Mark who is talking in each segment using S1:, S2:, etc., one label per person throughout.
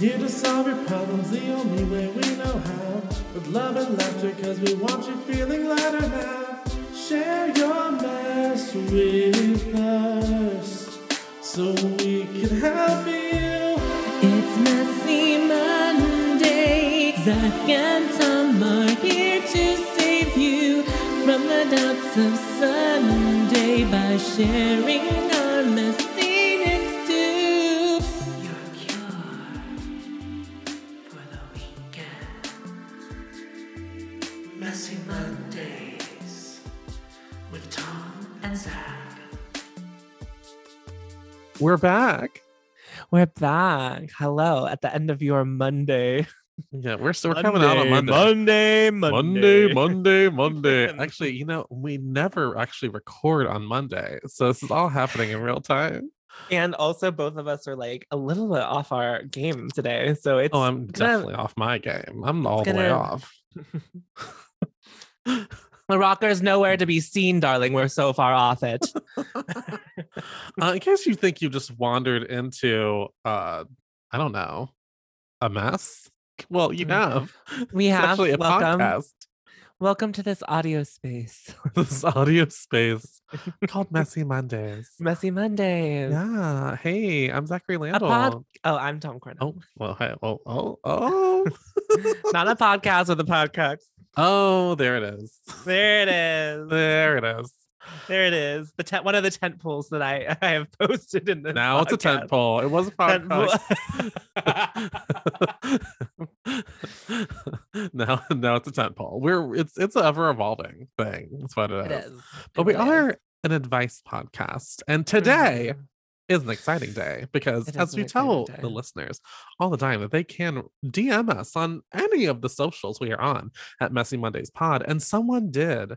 S1: Here to solve your problems the only way we know how. With love and laughter, cause we want you feeling lighter now. Share your mess with us so we can help you.
S2: It's Messy Monday. Zach and Tom are here to save you from the doubts of Sunday by sharing
S3: We're back.
S2: We're back. Hello at the end of your Monday.
S3: Yeah, we're still we're coming out on Monday.
S2: Monday,
S3: Monday, Monday, Monday. Actually, you know, we never actually record on Monday. So this is all happening in real time.
S2: And also, both of us are like a little bit off our game today. So it's
S3: Oh, I'm
S2: gonna-
S3: definitely off my game. I'm all the way off.
S2: the rocker's nowhere to be seen, darling. We're so far off it.
S3: Uh, in case you think you just wandered into uh I don't know, a mess. Well, you have.
S2: We
S3: It's
S2: have
S3: actually a
S2: welcome.
S3: podcast.
S2: Welcome to this audio space.
S3: This audio space called Messy Mondays.
S2: Messy Mondays.
S3: Yeah. Hey, I'm Zachary
S2: A
S3: Landell.
S2: pod- oh, I'm Tom Cornell.
S3: Oh, well, hey, oh, oh, oh.
S2: Not a podcast with a podcast.
S3: Oh, there it is.
S2: There it is.
S3: There it is.
S2: There it is. The tent, one of the tent poles that I, I have posted in this.
S3: Now it's a tent pole. It was a podcast. now, now it's a tent pole. We're it's it's an ever evolving thing. That's what it
S2: It
S3: is. But
S2: It
S3: we
S2: is.
S3: are an advice podcast, and today
S2: Mhm.
S3: Is an exciting day because as we tell
S2: day.
S3: the listeners all the time that they can DM us on any of the socials we are on at Messy Mondays Pod, and someone did.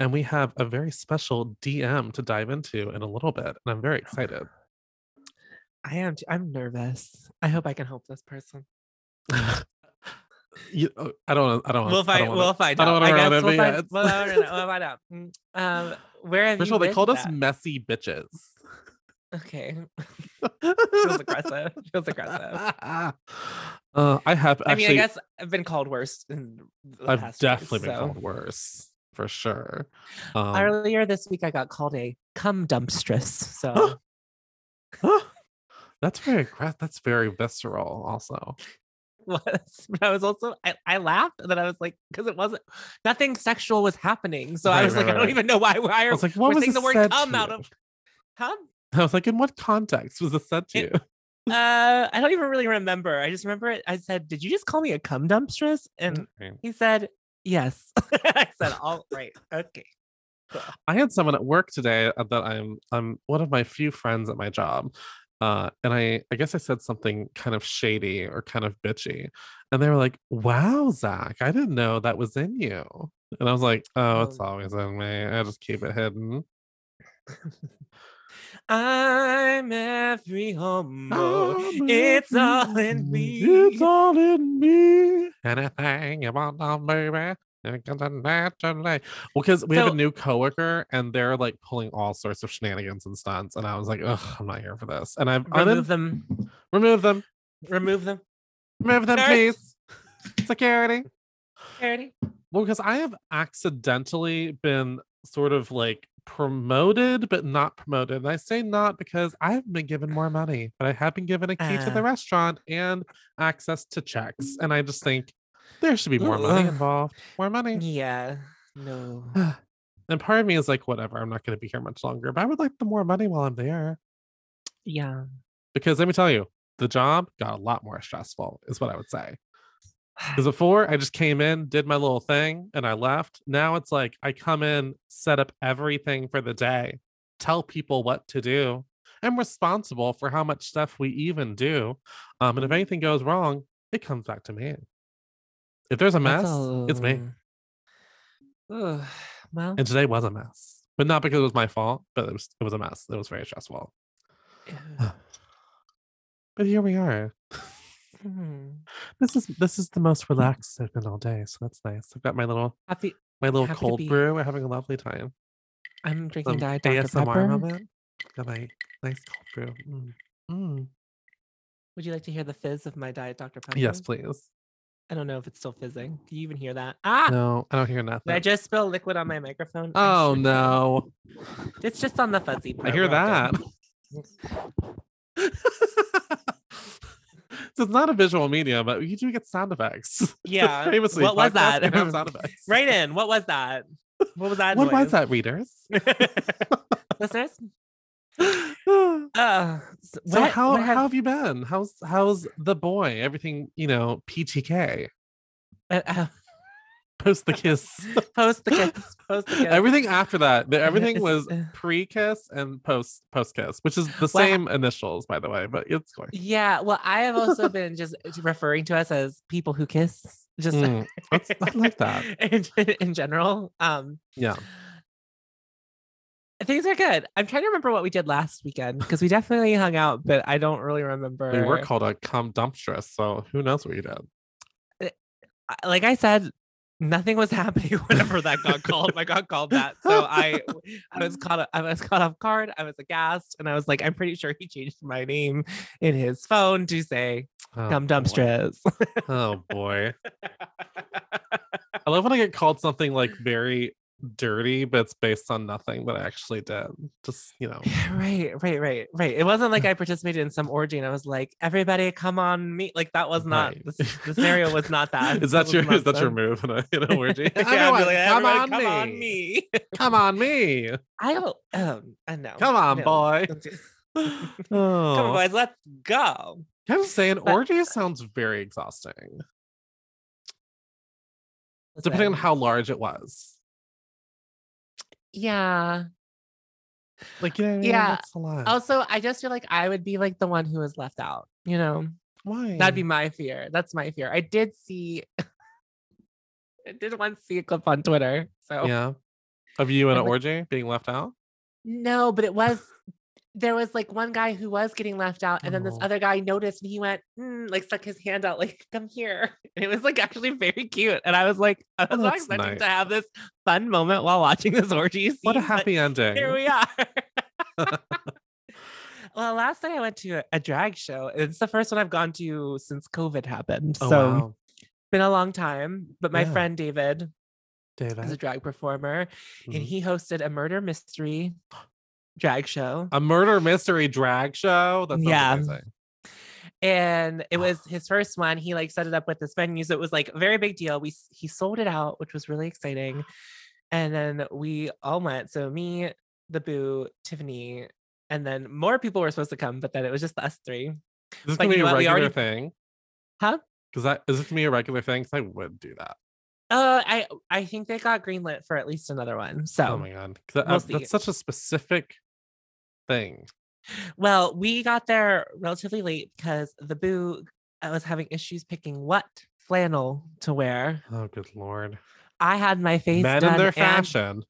S3: And we have a very special DM to dive into in a little bit. And I'm very excited.
S2: I am. I'm nervous. I hope I can help this person.
S3: you, uh, I don't. I don't.
S2: We'll find.
S3: wanna-
S2: We'll find
S3: I don't
S2: out.
S3: wanna
S2: I guess
S3: ruin it,
S2: we'll find.
S3: it's-
S2: We'll, find- we'll find out. Mm, Um, where have
S3: First
S2: you
S3: of all, they called us messy bitches.
S2: Okay. Feels aggressive. Feels aggressive.
S3: uh, I have actually.
S2: I mean, I guess I've been called worse in the
S3: I've definitely been
S2: so.
S3: called worse for sure. Um,
S2: Earlier this week, I got called a cum dumpstress. So
S3: that's very that's very visceral. Also,
S2: was, but I was also I, I laughed and then I was like, because it wasn't nothing sexual was happening. So I was
S3: right,
S2: like, I don't even know why. Why
S3: I
S2: are
S3: was like, what was
S2: saying the word cum out of cum?
S3: I was like, in what context was this said to
S2: It-
S3: you?
S2: Uh, I don't even really remember. I just remember it. I said, "Did you just call me a cum dumpstress?" And
S3: Okay.
S2: he said, "Yes." I said, "All right, okay."
S3: I had someone at work today uh, that I'm I'm one of my few friends at my job. Uh, and I, I guess I said something kind of shady or kind of bitchy. And they were like, wow, Zach, I didn't know that was in you. And I was like, oh, it's
S2: Oh.
S3: always in me. I just keep it hidden.
S2: I'm every homo.
S3: I'm
S2: it's all in me.
S3: It's all in me. Anything you want, now, baby. it comes naturally. Well, because we have a new coworker and they're like pulling all sorts of shenanigans and stunts. And I was like, ugh, I'm not here for this. And I've
S2: Remove them.
S3: remove them.
S2: Remove them.
S3: Remove them,
S2: Nurse.
S3: please. Security.
S2: security.
S3: Well, because I have accidentally been sort of like promoted, but not promoted. And I say not because I haven't been given more money, but I have been given a key to the
S2: Ah.
S3: restaurant and access to checks. And I just think there should be more money involved. More money.
S2: Yeah. No.
S3: And part of me is like, whatever, I'm not going to be here much longer, but I would like the more money while I'm there.
S2: Yeah.
S3: Because let me tell you, the job got a lot more stressful, is what I would say. Because before I just came in, did my little thing, and I left. Now it's like I come in, set up everything for the day, tell people what to do. I'm responsible for how much stuff we even do. Um, and if anything goes wrong, it comes back to me. If there's a mess, it's me.
S2: Ugh. Well,
S3: And today was a mess, but not because it was my fault, but it was it was a mess. It was very stressful.
S2: ew.
S3: But here we are.
S2: Hmm.
S3: This is this is the most relaxed I've been all day, so that's nice. I've got my little
S2: happy.
S3: my little
S2: Happy
S3: cold brew. We're having a lovely time.
S2: I'm drinking
S3: Some
S2: Diet Dr
S3: ASMR
S2: Pepper.
S3: moment. Got my nice cold brew. Mm. Mm.
S2: Would you like to hear the fizz of my diet Dr. Pepper?
S3: Yes, please.
S2: I don't know if it's still fizzing. Can you even hear that? Ah!
S3: No, I don't hear nothing.
S2: Did I just spill liquid on my microphone?
S3: Oh no.
S2: It's just on the fuzzy part.
S3: I hear that. so it's not a visual media, but you do get sound effects.
S2: Yeah.
S3: Famously,
S2: what was that?
S3: sound effects.
S2: right in. What was that? What was that?
S3: What was that, readers?
S2: Listeners?
S3: so
S2: Uh, s- what-
S3: how
S2: what
S3: how
S2: have-
S3: have you been? How's how's the boy? Everything you know, PTK.
S2: uh, uh,
S3: Post the kiss.
S2: post the kiss. Post the kiss.
S3: everything after that, the- everything was
S2: uh,
S3: pre kiss and post post kiss, which is the
S2: Well,
S3: same initials, by the way. But it's going.
S2: Yeah, well, I have also been just referring to us as people who kiss, just
S3: Mm, I like that.
S2: in, in general. Um,
S3: Yeah.
S2: things are good. I'm trying to remember what we did last weekend because we definitely hung out, but I don't really remember.
S3: We were called a cum dumpstress, so who knows what you did.
S2: Like I said, nothing was happening whenever that got called. I got called that, so I I was caught I was caught off guard. I was aghast, and I was like, I'm pretty sure he changed my name in his phone to say
S3: Oh,
S2: "Come
S3: boy.
S2: dumpstress."
S3: Oh boy. I love when I get called something like very dirty, but it's based on nothing that I actually did. Just you know.
S2: Yeah, right, right, right, right. It wasn't like I participated in some orgy and I was like, everybody come on me. Like that was not
S3: Right.
S2: the, the scenario was not that.
S3: Is
S2: That
S3: your is that your move in a, in a orgy?
S2: Yeah, I'd be
S3: Everyone,
S2: like,
S3: come,
S2: "Everybody
S3: on
S2: come
S3: me.
S2: on me.
S3: Come on me.
S2: I don't um I know.
S3: Come on,
S2: no.
S3: boy.
S2: Come
S3: Oh.
S2: on, boys, let's go.
S3: I'm saying
S2: But-
S3: orgy sounds very exhausting. Depending on how large it was.
S2: Yeah.
S3: Like yeah,
S2: Yeah.
S3: that's a lot.
S2: Also, I just feel like I would be like the one who was left out, you know?
S3: Why?
S2: That'd be my fear. That's my fear. I did see I did once see a clip on Twitter. So
S3: yeah. Of you in
S2: And,
S3: an
S2: like-
S3: orgy being left out?
S2: No, but it was there was like one guy who was getting left out, and then this
S3: Oh.
S2: other guy noticed and he went, "Mm," like stuck his hand out, like, come here. And it was like actually very cute. And I was like, I was
S3: Oh, that's
S2: expecting
S3: nice.
S2: to have this fun moment while watching this orgy. Scene,
S3: What a happy ending.
S2: Here we are. well, last night I went to a, drag show. It's the first one I've gone to since COVID happened.
S3: Oh,
S2: so
S3: wow.
S2: been a long time. But my
S3: Yeah.
S2: friend David David is a drag performer and
S3: Mhm.
S2: he hosted a murder mystery drag show.
S3: A murder mystery drag show? That's
S2: Yeah.
S3: amazing.
S2: and it was his first one. He like set it up with this venue, so it was like a very big deal. We he sold it out, which was really exciting. And then we all went. So me, the Boo, Tiffany, and then more people were supposed to come, but then it was just us three.
S3: Is this
S2: But
S3: gonna be a regular
S2: already-
S3: thing?
S2: Huh?
S3: Because that is this gonna be a regular thing? Because I would do that.
S2: Uh, I I think they got greenlit for at least another one. So
S3: Oh my god, that-
S2: we'll
S3: uh, that's such a specific thing.
S2: well, we got there relatively late because the Boo was having issues picking what flannel to wear.
S3: Oh good lord.
S2: I had my face
S3: Men
S2: done
S3: in their fashion.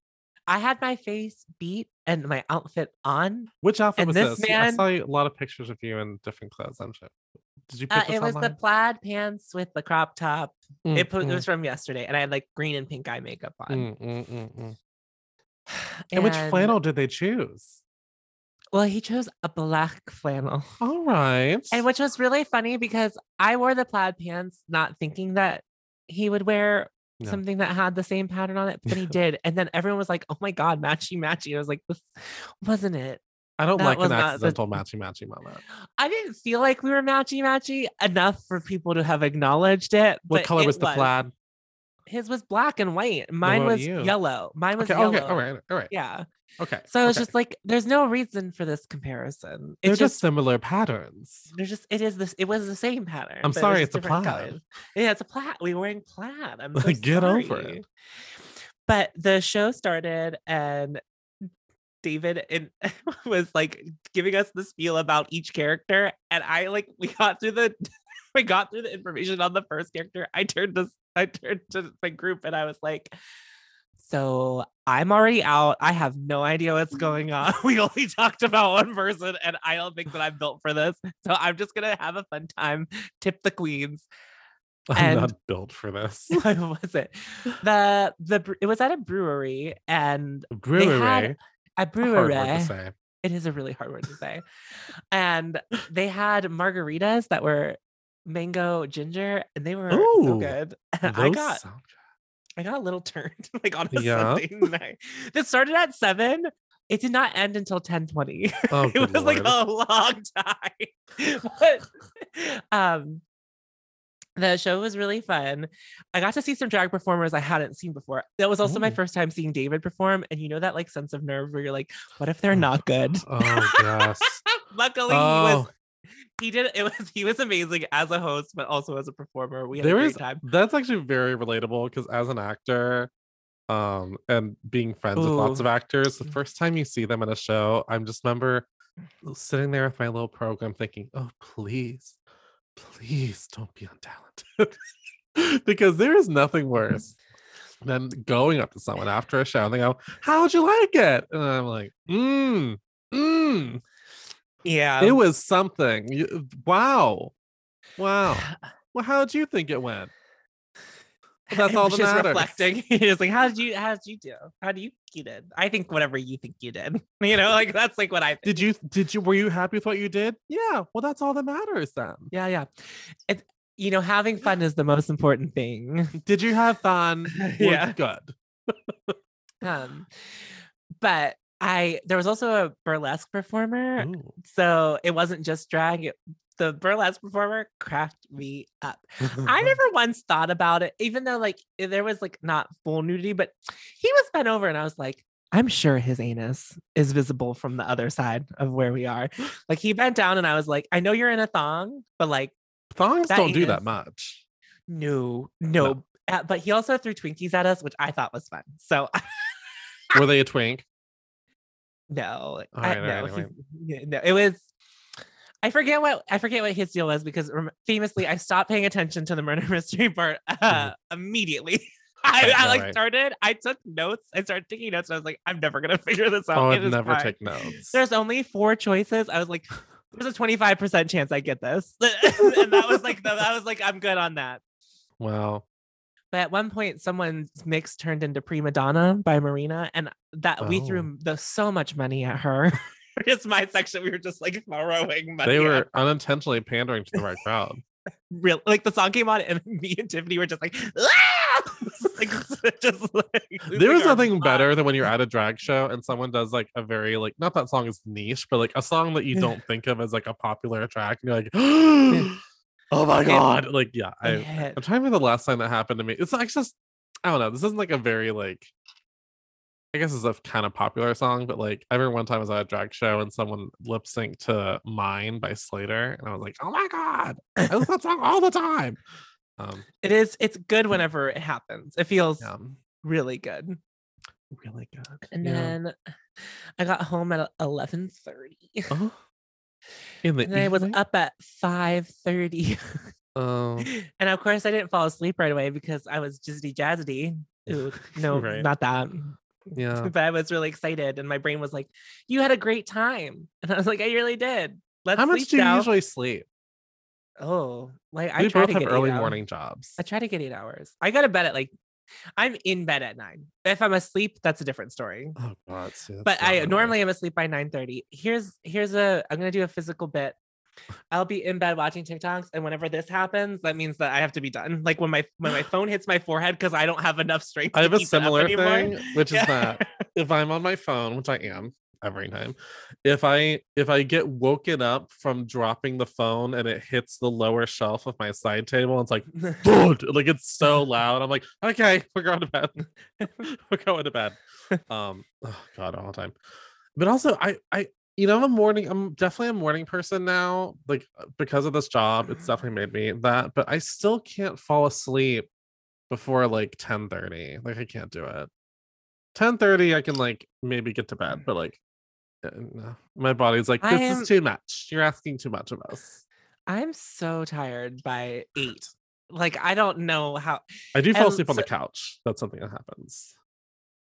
S2: I had my face beat and my outfit on.
S3: Which outfit
S2: and
S3: was
S2: this
S3: this? Yeah, I saw a lot of pictures of you in different clothes. I'm sure. Did you
S2: Uh, it was the plaid pants with the crop top.
S3: Mm,
S2: it, put,
S3: mm,
S2: it was from yesterday, and I had like green and pink eye makeup on.
S3: mm, mm, mm, mm. And which flannel did they choose?
S2: Well, he chose a black flannel,
S3: All right.
S2: and which was really funny because I wore the plaid pants not thinking that he would wear
S3: No.
S2: something that had the same pattern on it, but he did. And then everyone was like, "Oh my god, matchy matchy!" I was like, "This wasn't it."
S3: I don't
S2: that
S3: like
S2: was
S3: an
S2: the-
S3: accidental matchy matchy moment.
S2: I didn't feel like we were matchy matchy enough for people to have acknowledged it.
S3: What color
S2: it
S3: was the plaid?
S2: His was black and white. Mine was
S3: you?
S2: yellow. Mine was
S3: Okay,
S2: yellow.
S3: okay, all right, all right.
S2: Yeah.
S3: Okay.
S2: So it's
S3: okay.
S2: just like there's no reason for this comparison.
S3: they're
S2: It's
S3: just
S2: just
S3: similar patterns.
S2: there's just it is this it was the same pattern.
S3: I'm sorry, it's a plaid.
S2: colors. Yeah, it's a plaid. We were wearing plaid. I'm so
S3: Get over it.
S2: But the show started and David and was like giving us the spiel about each character, and I like we got through the we got through the information on the first character. I turned to I turned to my group and I was like, "So I'm already out. I have no idea what's going on. We only talked about one person, and I don't think that I'm built for this. So I'm just gonna have a fun time. Tip the queens.
S3: I'm
S2: And-
S3: not built for this.
S2: what was it? The the it was at a brewery and
S3: Brewery.
S2: a
S3: Hard to
S2: brewery. It is a really hard word to say. and they had margaritas that were mango ginger, and they were so good. I got
S3: sound
S2: I got a little turned like on a
S3: Yeah.
S2: Sunday night. This started at seven. It did not end until 1020.
S3: Oh,
S2: it was
S3: good
S2: like a long time. but um the show was really fun. I got to see some drag performers I hadn't seen before. That was also my first time seeing David perform. And you know that like sense of nerve where you're like, what if they're not good?
S3: Oh yes.
S2: Luckily, he
S3: Oh.
S2: was he did it was he was amazing as a host, but also as a performer. We had
S3: there
S2: a great
S3: is
S2: time.
S3: that's actually very relatable because as an actor um and being friends with lots of actors the
S2: Mm.
S3: first time you see them in a show i'm just remember sitting there with my little program thinking oh please please don't be untalented because there is nothing worse than going up to someone after a show and they go how'd you like it? And i'm like mm mm.
S2: Yeah.
S3: it was something. Wow. Wow. Well how'd you think it went that's all that
S2: just
S3: matters.
S2: reflecting. He's like, how did you how did you do? How do you think you did? I think whatever you think you did. You know, like that's like what I think.
S3: Did you did you were you happy with what you did? Yeah. Well, that's all that matters then.
S2: Yeah, yeah. It you know, having fun is the most important thing.
S3: Did you have fun?
S2: Yeah.
S3: Good.
S2: Um, but I there was also a burlesque performer,
S3: Ooh.
S2: so it wasn't just drag. It, the burlesque performer cracked me up. I never once thought about it, even though like there was like not full nudity, but he was bent over, and I was like, I'm sure his anus is visible from the other side of where we are. Like he bent down, and I was like, I know you're in a thong, but like,
S3: Thongs don't do that much.
S2: no, no. Uh, but he also threw Twinkies at us, which I thought was fun. So
S3: Were they a twink?
S2: no,
S3: All
S2: I, no,
S3: right, all
S2: he's- no, it was. I forget what I forget what his deal was because famously I stopped paying attention to the murder mystery part uh, immediately. I,
S3: Right,
S2: I like
S3: right.
S2: started. I took notes. I started taking notes. And I was like, I'm never gonna figure this out.
S3: Oh, I'd never
S2: fine.
S3: take notes.
S2: There's only four choices. I was like, there's a 25 percent chance I get this, and that was like, that was like, I'm good on that.
S3: Wow.
S2: But at one point, someone's mix turned into Prima Donna by Marina, and that we
S3: Oh.
S2: threw the so much money at her. just my section, we were just like throwing money.
S3: They were
S2: her.
S3: unintentionally pandering to the right crowd.
S2: real like the song came on, and me and Tiffany were just like, "Ah!" like just like
S3: There is
S2: our
S3: nothing
S2: mind.
S3: better than when you're at a drag show and someone does like a very like not that song is niche, but like a song that you don't think of as like a popular track, and you're like, oh my god! Like, yeah, I, I'm trying to remember the last time that happened to me. It's like just I don't know. This isn't like a very like I guess it's a kind of popular song, but like I remember one time I was at a drag show and someone lip synced to Mine by Slayyyter, and I was like, oh my god, I listen to that song all the time. Um,
S2: It is. It's good whenever it happens. It feels
S3: yeah,
S2: really good.
S3: really good.
S2: And
S3: yeah.
S2: then I got home at eleven thirty.
S3: Oh. in the
S2: And I was up at 5:30.
S3: Oh,
S2: and of course I didn't fall asleep right away because I was jizzy jazzedy. Ooh, no,
S3: Right.
S2: not that.
S3: Yeah.
S2: But I was really excited and my brain was like, You had a great time. And I was like, I really did. Let's
S3: How much do you
S2: now."
S3: usually sleep?
S2: Oh, like I try
S3: both
S2: to
S3: have
S2: get
S3: early
S2: hours.
S3: morning jobs.
S2: I try to get eight hours. I got to bed at like I'm in bed at nine. If I'm asleep, that's a different story.
S3: Oh God, see,
S2: but I normally am asleep by 9 30. Here's here's a I'm gonna do a physical bit. I'll be in bed watching TikToks, and whenever this happens, that means that I have to be done. Like when my when my phone hits my forehead because I don't have enough strength.
S3: I
S2: to
S3: have a similar thing, which is that if I'm on my phone, which I am every time, if I if I get woken up from dropping the phone and it hits the lower shelf of my side table, it's like like it's so loud. I'm like, okay, we're going to bed. we're going to bed. Um, oh God, all the time. But also, I I you know I'm a morning. I'm definitely a morning person now. Like uh, because of this job, it's definitely made me that. But I still can't fall asleep before like 10 30. Like I can't do it. 10 30, I can like maybe get to bed, but like. uh, No. My body's like, this
S2: am-
S3: is too much. You're asking too much of us.
S2: I'm so tired by eight. Like I don't know how.
S3: I do fall
S2: And
S3: asleep on the couch. That's something that happens.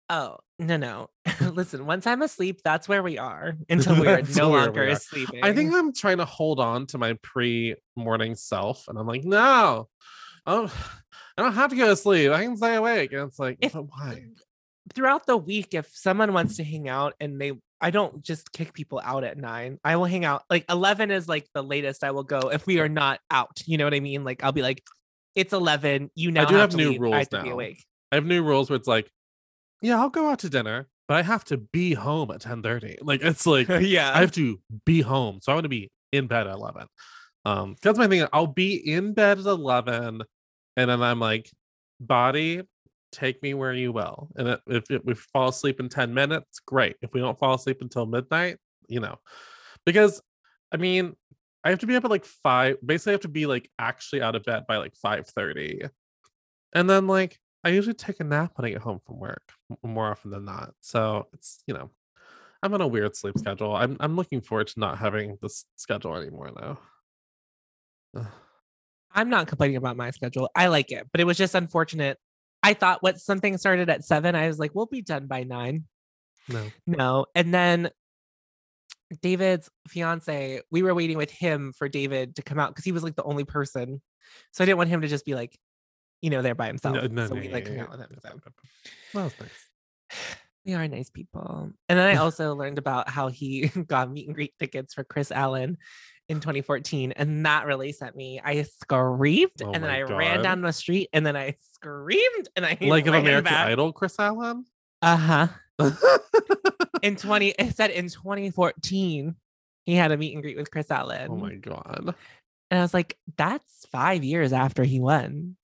S2: Oh no no! Listen, once I'm asleep, that's where we are until we are no
S3: we
S2: longer
S3: are.
S2: sleeping.
S3: I think I'm trying to hold on to my pre-morning self, and I'm like, no, oh, I don't have to go to sleep. I can stay awake. And it's like,
S2: If-
S3: but why?
S2: throughout the week, if someone wants to hang out and they, I don't just kick people out at nine. I will hang out. Like eleven is like the latest I will go if we are not out. You know what I mean? Like I'll be like, it's eleven. You now
S3: do have
S2: to
S3: new
S2: leave. I
S3: rules
S2: have to be
S3: now.
S2: awake.
S3: I have new rules where it's like, yeah, I'll go out to dinner, but I have to be home at 10:30. Like it's like
S2: yeah.
S3: I have to be home. So I want to be in bed at 11. Um, that's my thing. I'll be in bed at 11, and then I'm like, body, take me where you will. And if, if, we fall asleep in 10 minutes, great. If we don't fall asleep until midnight, you know, because I mean, I have to be up at like five. Basically, I have to be like actually out of bed by like 5:30. And then like I usually take a nap when I get home from work more often than not. So it's you know, I'm on a weird sleep schedule. I'm I'm looking forward to not having this schedule anymore though.
S2: I'm not complaining about my schedule. I like it, but it was just unfortunate. I thought what something started at seven. I was like, we'll be done by nine.
S3: No.
S2: No. And then David's fiance, we were waiting with him for David to come out because he was like the only person. So I didn't want him to just be like, you know, there by himself.
S3: No, no,
S2: so
S3: no,
S2: we like hung out with him. So.
S3: yeah, yeah. That was nice.
S2: We are nice people. And then I also learned about how he got meet and greet tickets for Kris Allen in 2014. And that really sent me. I screamed
S3: Oh
S2: and then I ran down the street and then I screamed and I
S3: Like
S2: ran
S3: American
S2: back.
S3: Idol, Kris Allen.
S2: Uh-huh. In 20, it said in 2014, he had a meet and greet with Kris Allen.
S3: oh my god.
S2: And I was like, that's five years after he won.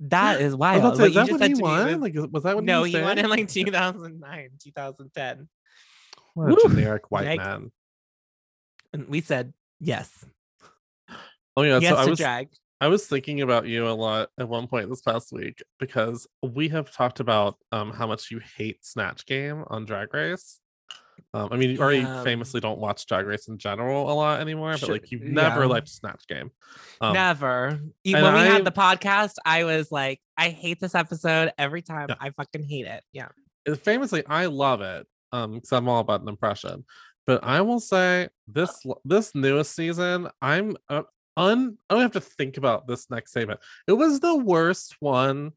S2: That is wild.
S3: say,
S2: What
S3: is
S2: you
S3: that
S2: said
S3: he won?
S2: was-
S3: Like, was that when
S2: no,
S3: he,
S2: he won in like 2009, 2010.
S3: What a
S2: Woo,
S3: generic white
S2: yikes.
S3: man.
S2: And we said yes.
S3: Oh yeah,
S2: yes
S3: so I
S2: to
S3: was
S2: drag.
S3: I was thinking about you a lot at one point this past week because we have talked about um how much you hate Snatch Game on Drag Race. Um, I mean, you already famously don't watch Drag Race in general a lot anymore, but like you've never
S2: yeah.
S3: liked Snatch Game. Um,
S2: Never. When we
S3: I-
S2: had the podcast, I was like, I hate this episode every time.
S3: Yeah.
S2: I fucking hate it. Yeah.
S3: uh, famously, I love it um because I'm all about an impression. But I will say this this newest season, I'm uh, un. I don't have to think about this next statement. It was the worst one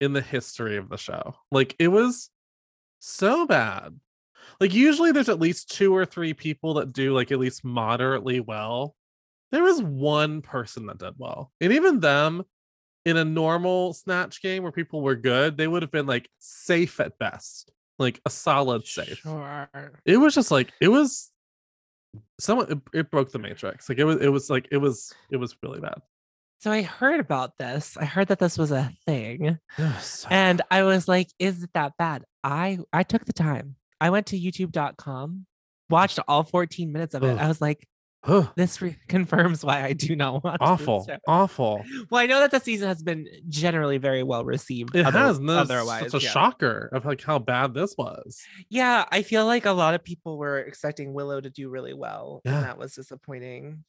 S3: in the history of the show. Like it was so bad. Like usually there's at least two or three people that do like at least moderately well. There was one person that did well. And even them in a normal snatch game where people were good, they would have been like safe at best. Like a solid safe.
S2: Sure.
S3: It was just like it was someone it, it broke the matrix. Like it was it was like it was it was really bad.
S2: So I heard about this. I heard that this was a thing.
S3: It was so
S2: And I was like, is it that bad? I I took the time. I went to youtube.com, watched all 14 minutes of it.
S3: Ugh.
S2: I was like,
S3: Ugh,
S2: this re- confirms why I do not watch
S3: awful. Awful.
S2: Well, I know that the season has been generally very well received.
S3: It
S2: other-
S3: has.
S2: Otherwise.
S3: such a
S2: yeah.
S3: shocker of like how bad this was.
S2: Yeah, I feel like a lot of people were expecting Willow to do really well,
S3: Yeah.
S2: and that was disappointing.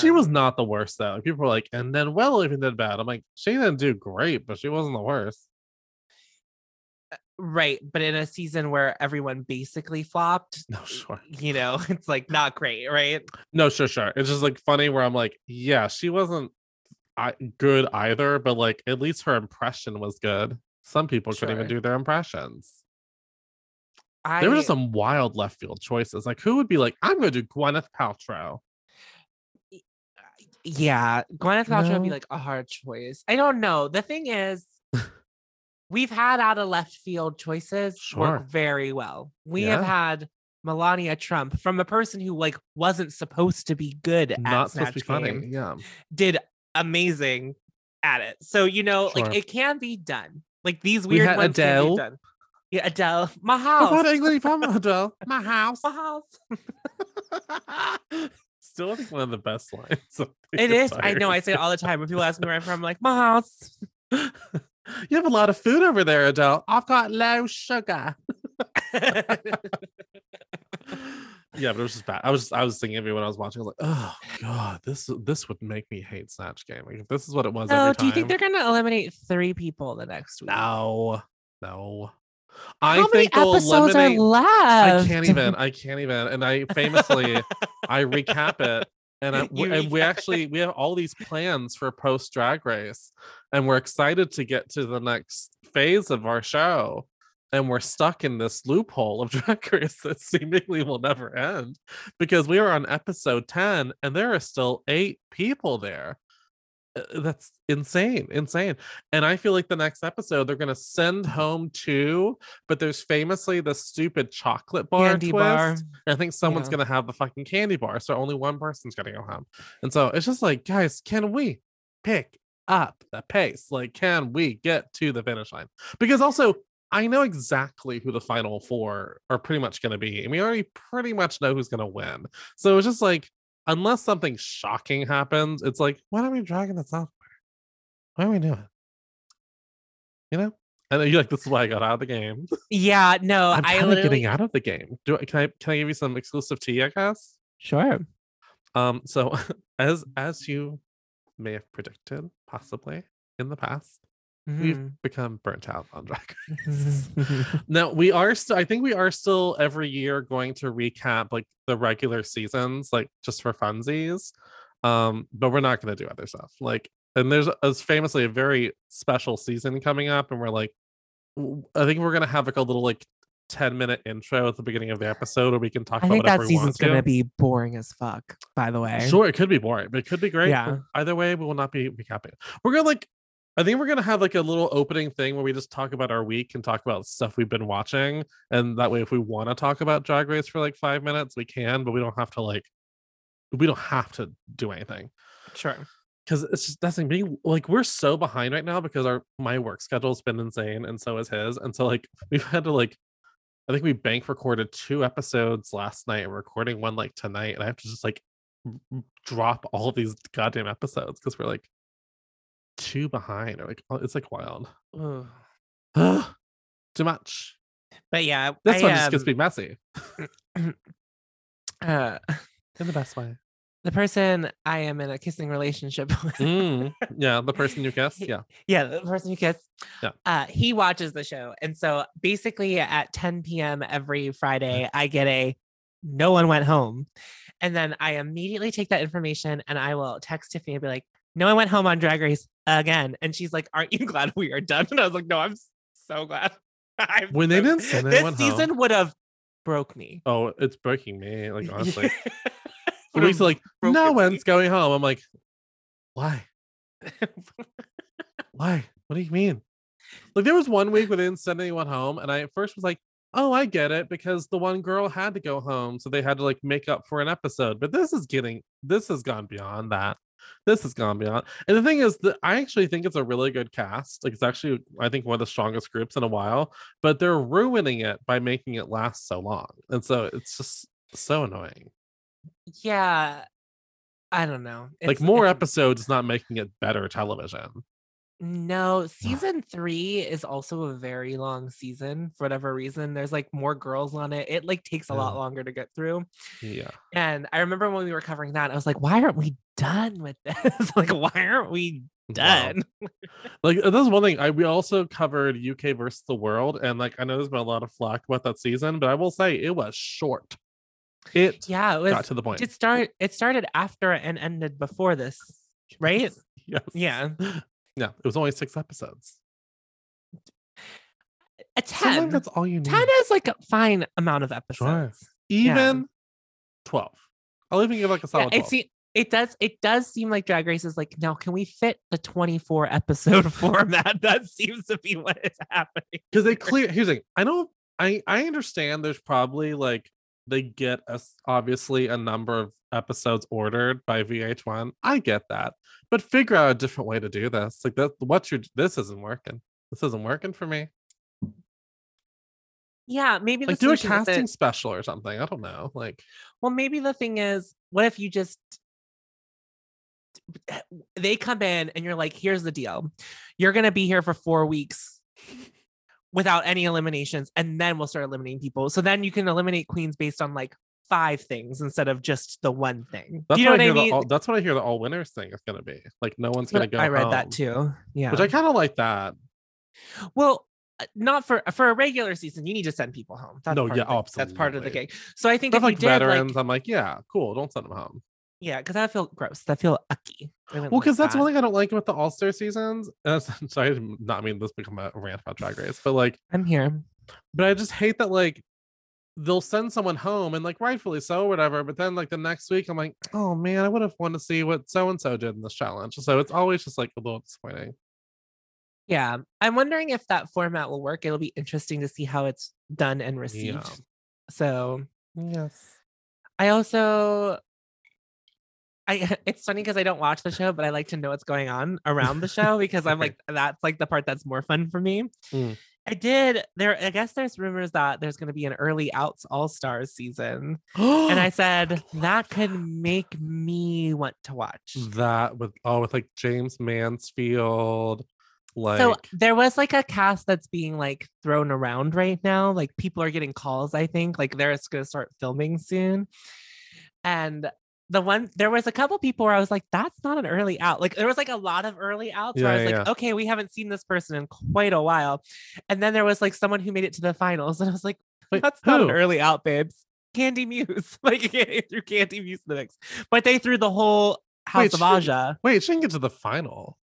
S3: she was
S2: Um,
S3: not the worst though. People were like, and then Willow even did bad. I'm like, she didn't do great, but she wasn't the worst.
S2: Right, but in a season where everyone basically flopped,
S3: No, sure.
S2: you know, it's like not great, right?
S3: No, sure, sure. It's just like funny where I'm like, yeah, she wasn't I, good either, but like at least her impression was good. Some people couldn't even do their impressions.
S2: I
S3: There were just some wild left field choices. Like, who would be like, I'm going to do Gwyneth Paltrow?
S2: Uh, yeah, Gwyneth Paltrow would be like a hard choice. I don't know. The thing is, we've had out of left field choices
S3: Sure.
S2: work very well. We have had Melania Trump from a person who like wasn't supposed to be good at
S3: Not supposed to be
S2: Snatch
S3: funny.
S2: Game,
S3: Yeah.
S2: did amazing at it. So you know,
S3: Sure.
S2: like it can be done. Like these
S3: We
S2: weird
S3: had
S2: ones can be done. Yeah, Adele. My
S3: What
S2: house.
S3: about English from Adele? My house.
S2: My house.
S3: Still, I think one of the best lines.
S2: It is. I know. I say it all the time when people ask me where I'm from. I'm like, my house.
S3: You have a lot of food over there, Adele. I've got low sugar. yeah, but it was just bad. I was I was thinking of it when I was watching. I was like, oh god, this this would make me hate Snatch Game. Like, if this is what it was
S2: so,
S3: oh,
S2: do you think they're gonna eliminate three people the next week?
S3: No, no.
S2: How
S3: I
S2: many
S3: think they'll
S2: episodes
S3: eliminate.
S2: are left?
S3: I can't even. I can't even. And I famously, I recap it, and I, and we actually we have all these plans for post Drag Race, and we're excited to get to the next phase of our show and we're stuck in this loophole of drag race that seemingly will never end because we are on episode 10 and there are still eight people there Uh, that's insane insane and i feel like the next episode they're going to send mm-hmm. home two but there's famously the stupid chocolate bar
S2: Candy
S3: twist
S2: bar.
S3: I think someone's
S2: Yeah.
S3: gonna have the fucking candy bar, so only one person's gonna go home. And so it's just like, guys, can we pick up the pace? Like, can we get to the finish line? Because also, I know exactly who the final four are pretty much gonna be, and we already pretty much know who's gonna win. So it's just like, unless something shocking happens, it's like, what are we dragging this out Why are we doing? It? You know? And you're like this is why I got out of the game.
S2: Yeah, no,
S3: I'm
S2: I
S3: kind of
S2: literally
S3: getting out of the game. Do I, can I can I give you some exclusive tea? I guess.
S2: sure.
S3: Um. So as as you may have predicted, possibly in the past, we've
S2: Mhm.
S3: become burnt out on Drag Race. now we are still. I think we are still every year going to recap like the regular seasons, like just for funsies. Um. But we're not going to do other stuff. Like, and there's as famously a very special season coming up, and we're like, I think we're gonna have like a little like. 10 minute intro at the beginning of the episode where we can talk
S2: I
S3: about
S2: think that
S3: whatever we want
S2: season's gonna
S3: to.
S2: be boring as fuck. By the way,
S3: Sure, it could be boring, but it could be great.
S2: Yeah.
S3: Either way, we will not be recapping. We're gonna like I think we're gonna have like a little opening thing where we just talk about our week and talk about stuff we've been watching. And that way, if we want to talk about drag race for like five minutes, we can, but we don't have to like we don't have to do anything.
S2: Sure.
S3: Because it's just that's being like we're so behind right now because our my work schedule's been insane and so is his. And so like we've had to like I think we bank recorded two episodes last night and recording one like tonight. And I have to just like drop all these goddamn episodes because we're like too behind like oh, it's like wild. Too much.
S2: But yeah,
S3: This
S2: I,
S3: one just gets
S2: um,
S3: me messy
S2: uh,
S3: in the best way.
S2: the person I am in a kissing relationship with.
S3: Mm, yeah, the person you kiss. Yeah.
S2: yeah, the person you kiss.
S3: Yeah.
S2: Uh, he watches the show. And so basically at 10 p.m. every Friday, I get a no one went home. And then I immediately take that information and I will text Tiffany and be like, no one went home on Drag Race again. And she's like, Aren't you glad we are done? And I was like, No, I'm so glad. I'm
S3: When they didn't send
S2: this
S3: anyone home-
S2: season would have broke me.
S3: Oh, it's breaking me. Like honestly. When like no
S2: broken me.
S3: one's going home. I'm like, why? Why? What do you mean? Like there was one week where they didn't send anyone home, and I at first was like, "Oh, I get it," because the one girl had to go home, so they had to like make up for an episode. But this is getting, this has gone beyond that. This has gone beyond. And the thing is that I actually think it's a really good cast. Like it's actually, I think one of the strongest groups in a while. But they're ruining it by making it last so long, and so it's just so annoying.
S2: yeah. I don't know.
S3: like more
S2: it's-
S3: episodes is not making it better television.
S2: No, season three is also a very long season for whatever reason. There's like more girls on it. It like takes a lot longer to get through.
S3: Yeah.
S2: And I remember when we were covering that, I was like, why aren't we done with this? like, why aren't we
S3: Wow.
S2: done?
S3: Like uh, that's one thing. I we also covered UK versus the world, and like I know there's been a lot of flack about that season, but I will say it was short. It
S2: Yeah, it was
S3: got to the point.
S2: it start it started after and ended before this, right?
S3: Yes.
S2: Yeah.
S3: Yeah. It was only six episodes.
S2: A
S3: Sometimes
S2: 10.
S3: that's all you need.
S2: 10 is like a fine amount of episodes.
S3: Even twelve. I'll even give like a
S2: Yeah,
S3: solid
S2: it,
S3: 12.
S2: se- it does it does seem like Drag Race is like, now can we fit the 24 episode format? That seems to be what is happening.
S3: because they clear here's the thing i don't i i understand there's probably like they get us obviously a number of episodes ordered by vh1 i get that but figure out a different way to do this. Like that what's your this isn't working. This isn't working for me.
S2: Yeah, maybe
S3: like do a casting special or something. I don't know like
S2: Well, maybe the thing is, what if you just they come in and you're like, here's the deal. You're gonna be here for four weeks without any eliminations, and then we'll start eliminating people. So then you can eliminate queens based on like five things instead of just the one thing.
S3: that's
S2: Do you know
S3: what, I
S2: I mean?
S3: all, that's what i hear the all winners thing is gonna be like no one's gonna go
S2: I read that too. Yeah.
S3: which i kind of like that
S2: Well, uh, not for for a regular season. You need to send people home. That's
S3: No, yeah,
S2: the, that's part of the
S3: absolutely.
S2: game. So I think if
S3: like
S2: did
S3: veterans
S2: like
S3: i'm like yeah cool don't send them home
S2: Yeah, because I feel gross. I feel icky. I
S3: Well,
S2: like
S3: because that's
S2: that.
S3: one thing I don't like about the All Star seasons. Uh, sorry, I not mean this become a rant about Drag Race, but like,
S2: I'm here.
S3: but I just hate that like they'll send someone home and like rightfully so, whatever. But then like the next week, I'm like, oh man, I would have wanted to see what so and so did in this challenge. So it's always just like a little disappointing.
S2: Yeah, I'm wondering if that format will work. It'll be interesting to see how it's done and received.
S3: Yeah.
S2: So
S3: Yes.
S2: I also I it's funny because I don't watch the show, but I like to know what's going on around the show because I'm like that's like the part that's more fun for me.
S3: Mm.
S2: I did there I guess there's rumors that there's gonna be an early outs all stars season. And I said that could make me want to watch.
S3: that with oh with like Jaymes Mansfield, like
S2: so there was like a cast that's being like thrown around right now. Like people are getting calls, I think. Like they're just gonna start filming soon. And the one there was a couple people where I was like, that's not an early out. Like there was like a lot of early outs where I was
S3: yeah,
S2: like, okay, we haven't seen this person in quite a while. And then there was like someone who made it to the finals, and I was like,
S3: Wait,
S2: that's not an early out, babes. Kandy Muse. like you can't threw Kandy Muse in the mix. But they threw the whole House
S3: Wait,
S2: of
S3: she-
S2: Aja.
S3: wait, she didn't get to the final.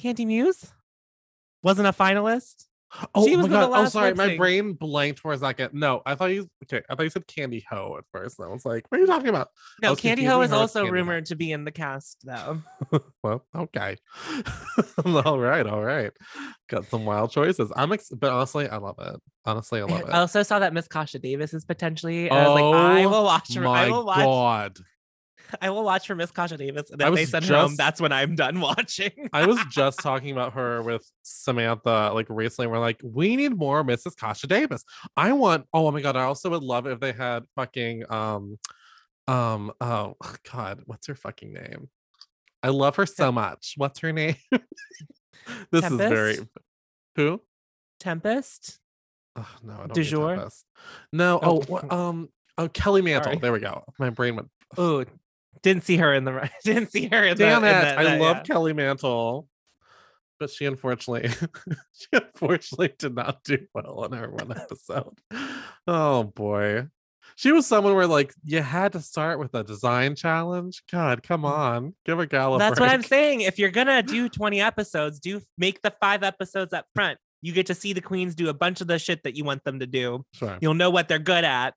S2: Kandy Muse wasn't a finalist.
S3: Oh,
S2: She
S3: my
S2: was the
S3: god! Oh, sorry, my brain blanked for a second. No, I thought you. Okay, I thought you said Kandy Ho at first. And I was like, "What are you talking about?"
S2: No,
S3: oh,
S2: was
S3: Kandy
S2: Ho is also
S3: Kandy Ho.
S2: rumored to be in the cast, though.
S3: well, okay. all right, all right. Got some wild choices. I'm, ex- but honestly, I love it. Honestly, I love it.
S2: I also saw that Miss Kasha Davis is potentially. And I was like, I
S3: Oh
S2: will watch her.
S3: My
S2: I will watch.
S3: God,
S2: I will watch for Miss Kasha Davis, and if they send her home, that's when I'm done watching.
S3: I was just talking about her with Samantha like recently. We're like, we need more Mrs. Kasha Davis. I want. Oh my god, I also would love if they had fucking um, um. Oh God, what's her fucking name? I love her so much. What's her name? this is very. Who?
S2: Tempest.
S3: Oh, no, I don't.
S2: Du jour?
S3: Tempest. No.
S2: Oh,
S3: Oh, um. Oh, Kelly Mantle.
S2: Sorry.
S3: There we go. My brain went.
S2: Oh, didn't see her in the. Didn't see her in
S3: Damn
S2: the.
S3: it!
S2: in the-
S3: I
S2: the-
S3: love
S2: yeah.
S3: Kelly Mantle, but she unfortunately, she unfortunately did not do well in her one episode. Oh boy, she was someone where like you had to start with a design challenge. God, come mm. on, give a gal a
S2: That's what I'm saying. If you're gonna do 20 episodes, do make the five episodes up front. You get to see the queens do a bunch of the shit that you want them to do.
S3: Sure.
S2: You'll know what they're good at.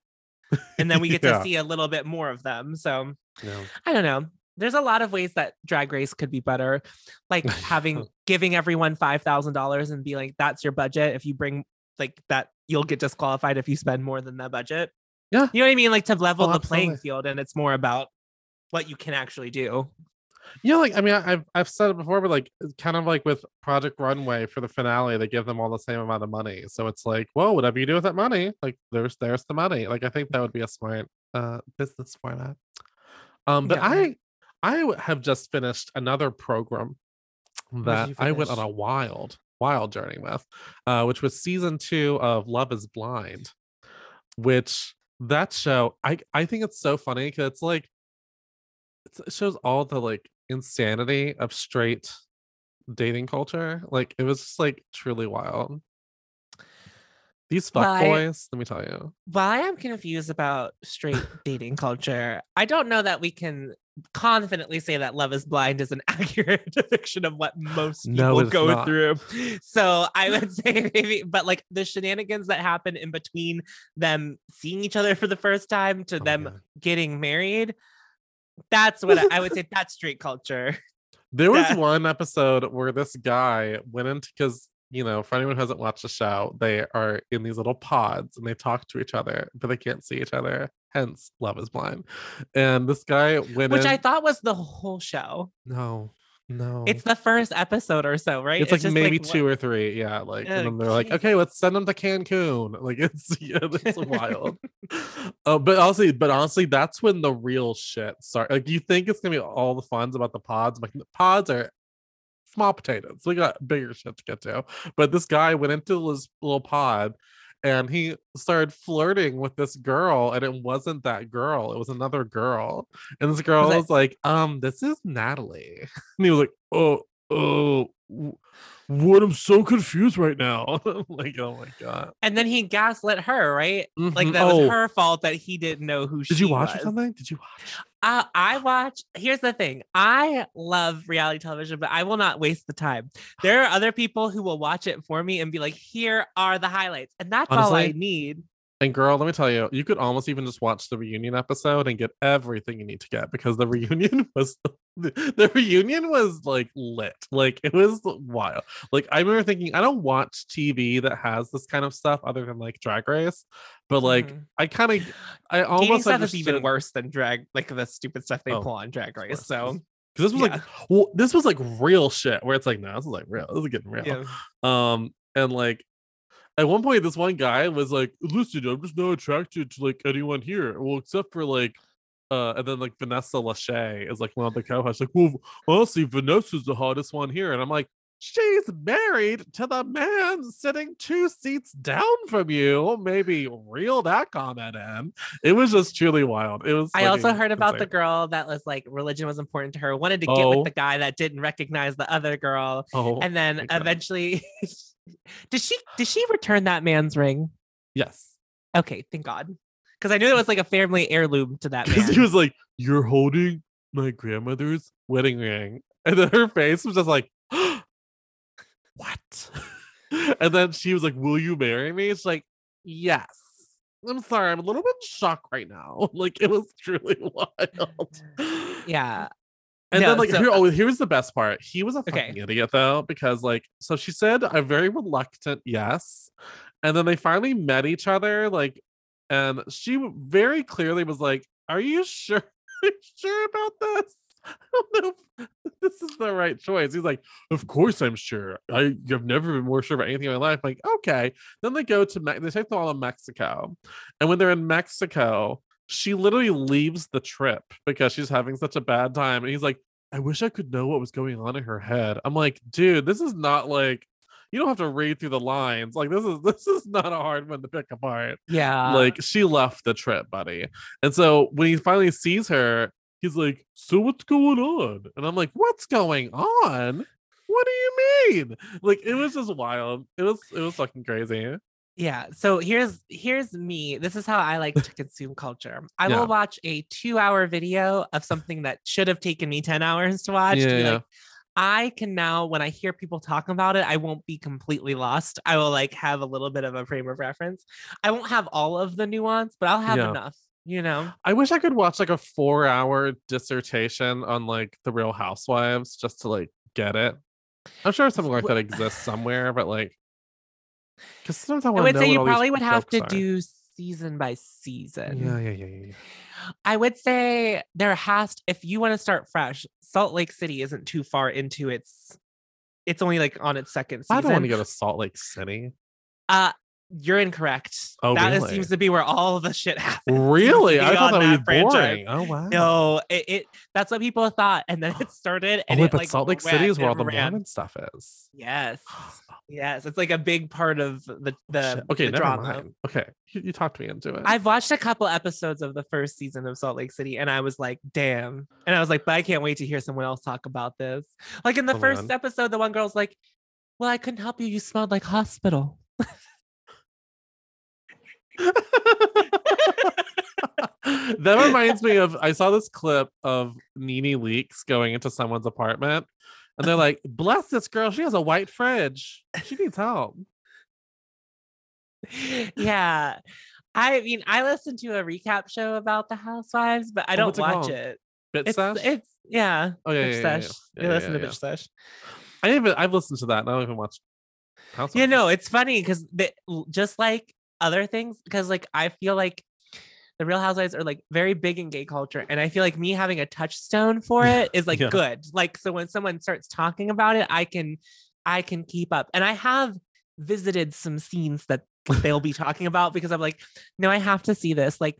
S2: And then we get
S3: Yeah.
S2: to see a little bit more of them. So
S3: Yeah.
S2: I don't know. There's a lot of ways that drag race could be better. Like having giving everyone five thousand dollars and be like, that's your budget. If you bring like that, you'll get disqualified if you spend more than that budget.
S3: Yeah.
S2: You know what I mean? Like to level
S3: Oh,
S2: the playing field and it's more about what you can actually do.
S3: Yeah, like I mean, I- I've I've said it before, but like kind of like with Project Runway for the finale, they give them all the same amount of money. So it's like, whoa, whatever you do with that money, like there's there's the money. Like I think that would be a smart uh business format. Um, but
S2: Yeah.
S3: I have just finished another program that I went on a wild wild journey with, uh, which was season two of Love Is Blind, which that show I I think it's so funny because it's like it shows all the like insanity of straight dating culture. Like it was just like truly wild. These fuck
S2: Well,
S3: boys, let me tell you.
S2: While I am confused about straight dating culture, I don't know that we can confidently say that Love is Blind is an accurate depiction of what most people
S3: No,
S2: go
S3: not.
S2: through. So I would say maybe, but like the shenanigans that happen in between them seeing each other for the first time to
S3: Oh,
S2: them
S3: yeah.
S2: getting married, that's what I, I would say that's street culture.
S3: There was
S2: Yeah.
S3: one episode where this guy went into because you know, for anyone who hasn't watched the show, they are in these little pods and they talk to each other, but they can't see each other. Hence, Love is Blind. And this guy went
S2: Which
S3: in.
S2: I thought was the whole show.
S3: no, no.
S2: It's the first episode or so, right?
S3: It's, like maybe
S2: what-
S3: two or three, yeah. Like, and
S2: Oh,
S3: then they're like, okay, let's send them to Cancun. Like, it's yeah, it's wild. uh, but honestly, but honestly, that's when the real shit start. Like, you think it's gonna be all the fun's about the pods? Like, the pods are small potatoes. We got bigger shit to get to. But this guy went into his little pod. And he started flirting with this girl, and it wasn't that girl. It was another girl. And this girl
S2: Was
S3: was,
S2: it-
S3: like, um, this is Natalie. And he was like, oh, oh, what? I'm so confused right now. like, oh my god.
S2: And then he gaslit her, right? Like
S3: Mhm.
S2: that
S3: Oh,
S2: was her fault that he didn't know who she was.
S3: Did you watch or
S2: was.
S3: something? Did you watch?
S2: Uh, I watch. Here's the thing. I love reality television, but I will not waste the time. There are other people who will watch it for me and be like, "Here are the highlights," and that's all I need.
S3: And girl, let me tell you, you could almost even just watch the reunion episode and get everything you need to get because the reunion was the, the reunion was like lit. Like it was wild. Like I remember thinking, I don't watch TV that has this kind of stuff other than like Drag Race, but like
S2: Mhm.
S3: I kind of I
S2: Dating
S3: almost
S2: stuff is even worse than drag, like the stupid stuff they
S3: Oh,
S2: pull on Drag Race. So
S3: because this was
S2: yeah.
S3: like well, this was like real shit where it's like, no, this is like real. This is getting real.
S2: yeah.
S3: Um, and like at one point, this one guy was like, "Listen, I'm just not attracted to like anyone here. Well, except for like." Uh, and then like Vanessa Lachey is like one of the co-hosts. Like, well, honestly, Vanessa's the hottest one here, and I'm like, she's married to the man sitting two seats down from you. Maybe reel that comment in. It was just truly wild. It was.
S2: I also heard about the girl that was like religion was important to her, wanted to get
S3: Oh.
S2: with the guy that didn't recognize the other girl,
S3: Oh,
S2: and then eventually, did she did she return that man's ring?
S3: yes,
S2: Okay, thank God, because I knew it was like a family heirloom to that
S3: because
S2: man.
S3: he was like, "You're holding my grandmother's wedding ring," and then her face was just like, "What?" and then she was like, "Will you marry me?" It's like, "Yes." I'm sorry, I'm a little bit shocked right now. Like it was truly wild.
S2: yeah,
S3: And
S2: No,
S3: then like
S2: so-
S3: here, oh, here's the best part. He was a
S2: Okay.
S3: fucking idiot though, because like so she said a very reluctant yes. And then they finally met each other, like, and she very clearly was like, Are you sure? Are you sure about this? I don't know if this is the right choice. He's like, Of course I'm sure. I have never been more sure about anything in my life. I'm like, okay. Then they go to Me- they take them all to Mexico. And when they're in Mexico, she literally leaves the trip because she's having such a bad time. And he's like, I wish I could know what was going on in her head. I'm like, dude, this is not like you don't have to read through the lines. Like this is this is not a hard one to pick apart.
S2: yeah.
S3: like she left the trip, buddy. And so when he finally sees her, he's like, "So what's going on?" And I'm like, "What's going on? What do you mean?" Like it was just wild. It was it was fucking crazy.
S2: Yeah. So here's here's me. This is how I like to consume culture. I
S3: Yeah.
S2: will watch a two hour video of something that should have taken me 10 hours to watch.
S3: Yeah,
S2: be
S3: yeah.
S2: like, I can now, when I hear people talk about it, I won't be completely lost. I will like have a little bit of a frame of reference. I won't have all of the nuance, but I'll have enough, you know?
S3: I wish I could watch like a four hour dissertation on like the Real Housewives just to like get it. I'm sure something like that exists somewhere, but like, because sometimes I,
S2: I would say you probably would have to
S3: are.
S2: do season by season.
S3: Yeah, yeah, yeah, yeah. yeah.
S2: I would say there has to, if you want to start fresh, Salt Lake City isn't too far into its it's only like on its second season.
S3: I don't want to go to Salt Lake City.
S2: Uh you're incorrect.
S3: Oh,
S2: That
S3: really?
S2: seems to be where all the shit happens.
S3: Really? I thought that
S2: that
S3: be
S2: franchise.
S3: boring. Oh wow.
S2: No, it, it that's what people thought, and then it started.
S3: Oh wait,
S2: it,
S3: but
S2: like,
S3: Salt Lake City is where all the. Mormon stuff is.
S2: Yes, yes, it's like a big part of the the,
S3: Oh. Okay,
S2: the
S3: never
S2: drama.
S3: mind. Okay, you, you talked me into it.
S2: I've watched a couple episodes of the first season of Salt Lake City and I was like, damn. And I was like, but I can't wait to hear someone else talk about this. Like in the
S3: Oh,
S2: first
S3: man.
S2: episode, the one girl's like, well, I couldn't help you. You smelled like hospital.
S3: that reminds me of I saw this clip of NeNe Leakes going into someone's apartment, and they're like, "Bless this girl, she has a white fridge. She needs help."
S2: yeah. I mean, I listened to a recap show about the housewives, but I
S3: Oh,
S2: don't
S3: it
S2: watch
S3: called?
S2: it.
S3: Bit
S2: It's,
S3: Sesh?
S2: it's yeah.
S3: Oh, yeah,
S2: Bitch
S3: yeah, yeah, yeah. Yeah,
S2: You
S3: yeah,
S2: listen to. Bitch Sesh.
S3: I even I've listened to that. and I don't even watch. Housewives.
S2: Yeah, no, it's funny because just like other things, because like I feel like the Real Housewives are like very big in gay culture, and I feel like me having a touchstone for it is like
S3: Yeah.
S2: good. Like so, when someone starts talking about it, I can, I can keep up, and I have visited some scenes that they'll be talking about because I'm like, no, I have to see this. Like,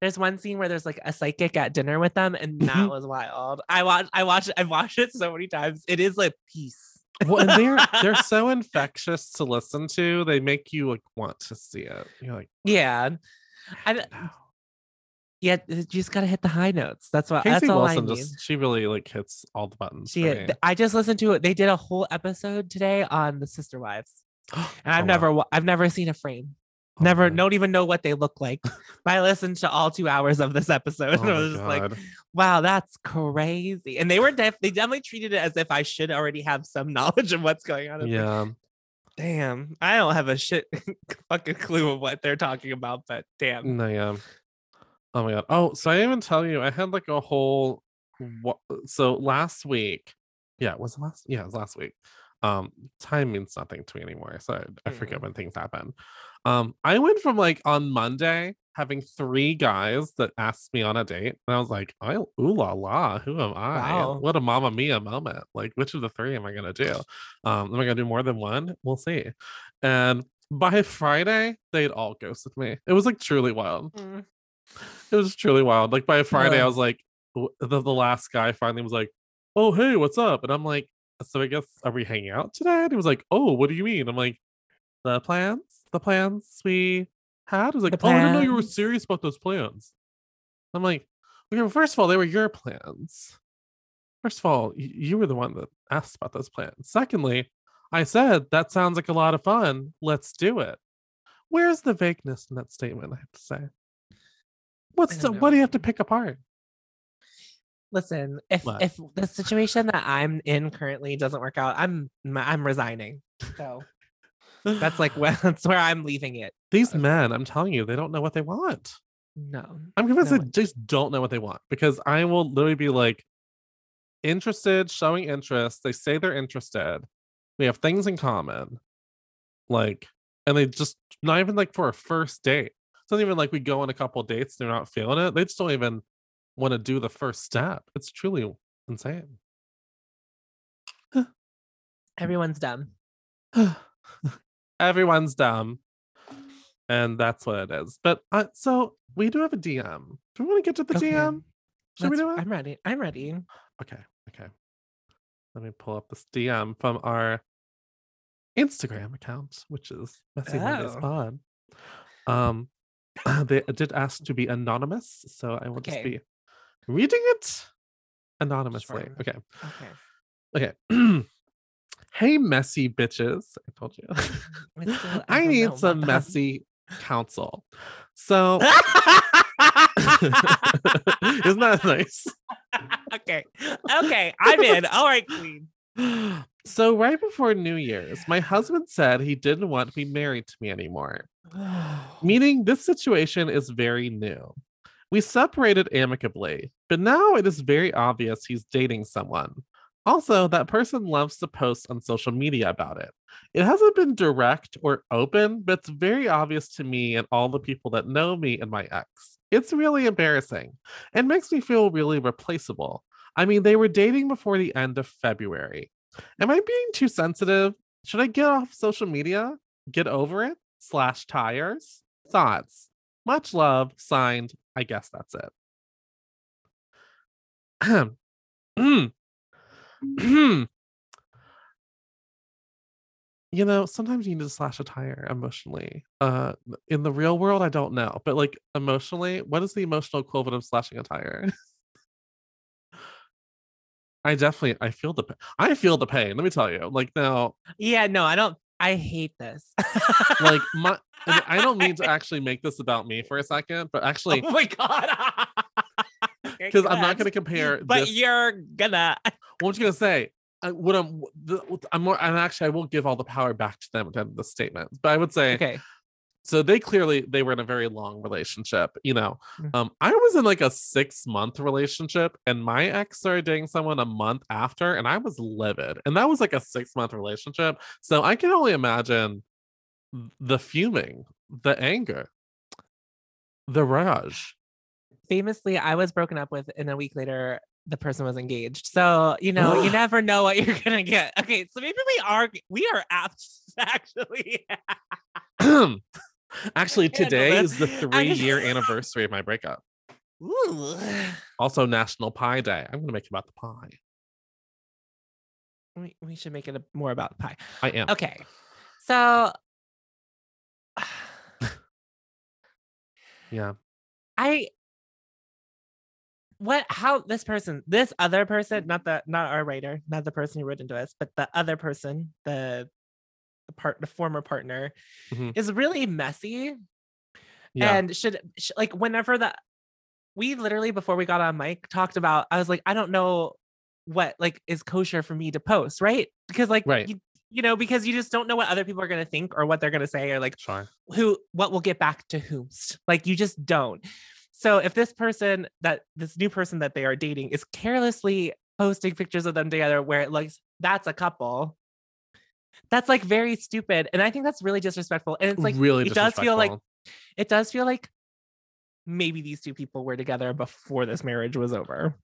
S2: there's one scene where there's like a psychic at dinner with them, and that
S3: Mhm.
S2: was wild. I watch, I watch, I've watched it so many times. It is like peace.
S3: Well, and they're they're so infectious to listen to. They make you like want to see it. You're like,
S2: Yeah. And
S3: "Wow."
S2: Yeah, you just gotta hit the high notes. That's what.
S3: Casey
S2: that's all
S3: Wilson
S2: I
S3: just she really like hits all the buttons.
S2: She. I just listened to it. They did a whole episode today on the Sister Wives, and I've
S3: Oh,
S2: never, I've never seen a frame.
S3: Oh,
S2: never, don't even know what they look like. but I listened to all two hours of this episode,
S3: Oh
S2: and I was just like, "Wow, that's crazy." And they were def- they definitely treated it as if I should already have some knowledge of what's going on. Like,
S3: yeah.
S2: damn, I don't have a shit fucking clue of what they're talking about, but damn.
S3: No, yeah. Oh my god. Oh, so I even tell you, I had like a whole. So last week, yeah, it was it last. Yeah, it was last week. Um, time means nothing to me anymore, so I, I forget
S2: Mm.
S3: when things happen. Um, I went from like on Monday having three guys that asked me on a date, and I was like, I ooh la la, who am I?
S2: Wow.
S3: What a mama mia moment! Like, which of the three am I gonna do? Um, am I gonna do more than one? We'll see. And by Friday, they'd all ghosted me. It was like truly wild
S2: Mm.
S3: it was truly wild. Like by Friday, I was like, the, the last guy finally was like, "Oh hey, what's up?" And I'm like, "So I guess are we hanging out today?" And he was like, "Oh, what do you mean?" I'm like, "The plans, the plans we had." He was like,
S2: The
S3: "Oh, I didn't know you were serious about those plans." I'm like, "Okay, well, first of all, they were your plans. First of all, y- you were the one that asked about those plans. Secondly, I said that sounds like a lot of fun. Let's do it." Where's the vagueness in that statement? I have to say. What's the,
S2: don't
S3: what do you have to pick apart?
S2: Listen, if
S3: What?
S2: if the situation that I'm in currently doesn't work out, I'm I'm resigning. So that's like where, that's where I'm leaving it.
S3: These men, I'm telling you, they don't know what they want.
S2: No.
S3: I'm convinced
S2: No
S3: they just don't know what they want because I will literally be like interested, showing interest. They say they're interested. We have things in common. Like, and they just not even like for a first date. It's not even like we go on a couple dates, they're not feeling it. They just don't even want to do the first step. It's truly insane.
S2: Everyone's dumb.
S3: Everyone's dumb. And that's what it is. But uh, so we do have a DM. Do we want to get to the
S2: Okay.
S3: DM? Should we do it?
S2: I'm ready. I'm ready.
S3: Okay, okay. Let me pull up this DM from our Instagram account, which is Messy Mondays
S2: Oh.
S3: Pod. Um, they did ask to be anonymous, so I will just be reading it anonymously.
S2: Sure.
S3: Okay,
S2: Okay.
S3: okay. hey, messy bitches! I told you. Mm-hmm.
S2: I still-
S3: I
S2: don't
S3: need
S2: know
S3: some messy counsel. So, isn't that nice?
S2: okay. Okay. I'm in. All right, Queen.
S3: So, right before New Year's, my husband said he didn't want to be married to me anymore, meaning this situation is very new. We separated amicably, but now it is very obvious he's dating someone. Also, that person loves to post on social media about it. It hasn't been direct or open, but it's very obvious to me and all the people that know me and my ex. It's really embarrassing and makes me feel really replaceable. I mean, they were dating before the end of February. Am I being too sensitive? Should I get off social media? Get over it? Slash tires? Thoughts? Much love. Signed. I guess that's it. Mm. you know, sometimes you need to slash a tire emotionally. Uh in the real world, I don't know. But like emotionally, what is the emotional equivalent of slashing a tire? I definitely I feel the I feel the pain. Let me tell you. Like now,
S2: Yeah, no, I don't. I hate this.
S3: like my I don't mean to actually make this about me for a second, but actually
S2: oh my god.
S3: because I'm not going to compare
S2: But
S3: this
S2: you're gonna.
S3: what I'm just gonna say, I, what I'm, the, I'm more, and actually, I will give all the power back to them at the end of the statement. But I would say,
S2: Okay.
S3: So they clearly they were in a very long relationship. You know,
S2: Mm.
S3: um, I was in like a six month relationship, and my ex started dating someone a month after, and I was livid, and that was like a six month relationship. So I can only imagine the fuming, the anger, the rage.
S2: Famously, I was broken up with, and a week later, the person was engaged. So you know, you never know what you're gonna get. Okay, so maybe we are we are apt actually.
S3: Actually, today is the three year anniversary of my breakup.
S2: Ooh.
S3: Also, National Pie Day. I'm gonna make it about the pie.
S2: We, we should make it a, more about pie.
S3: I am.
S2: Okay, so
S3: Yeah.
S2: I what how this person this other person not the not our writer not the person who wrote into us but the other person the the part the former partner
S3: Mhm.
S2: is really messy
S3: Yeah.
S2: and should, sh like whenever the we literally before we got on mic talked about i was like i don't know what like is kosher for me to post right because like
S3: Right.
S2: you, you know because you just don't know what other people are going to think or what they're going to say or like
S3: sure.
S2: who what will get back to whomst like you just don't so if this person that this new person that they are dating is carelessly posting pictures of them together where it looks that's a couple that's like very stupid and i think that's really disrespectful and it's like
S3: really
S2: it does feel like it does feel like maybe these two people were together before this marriage was over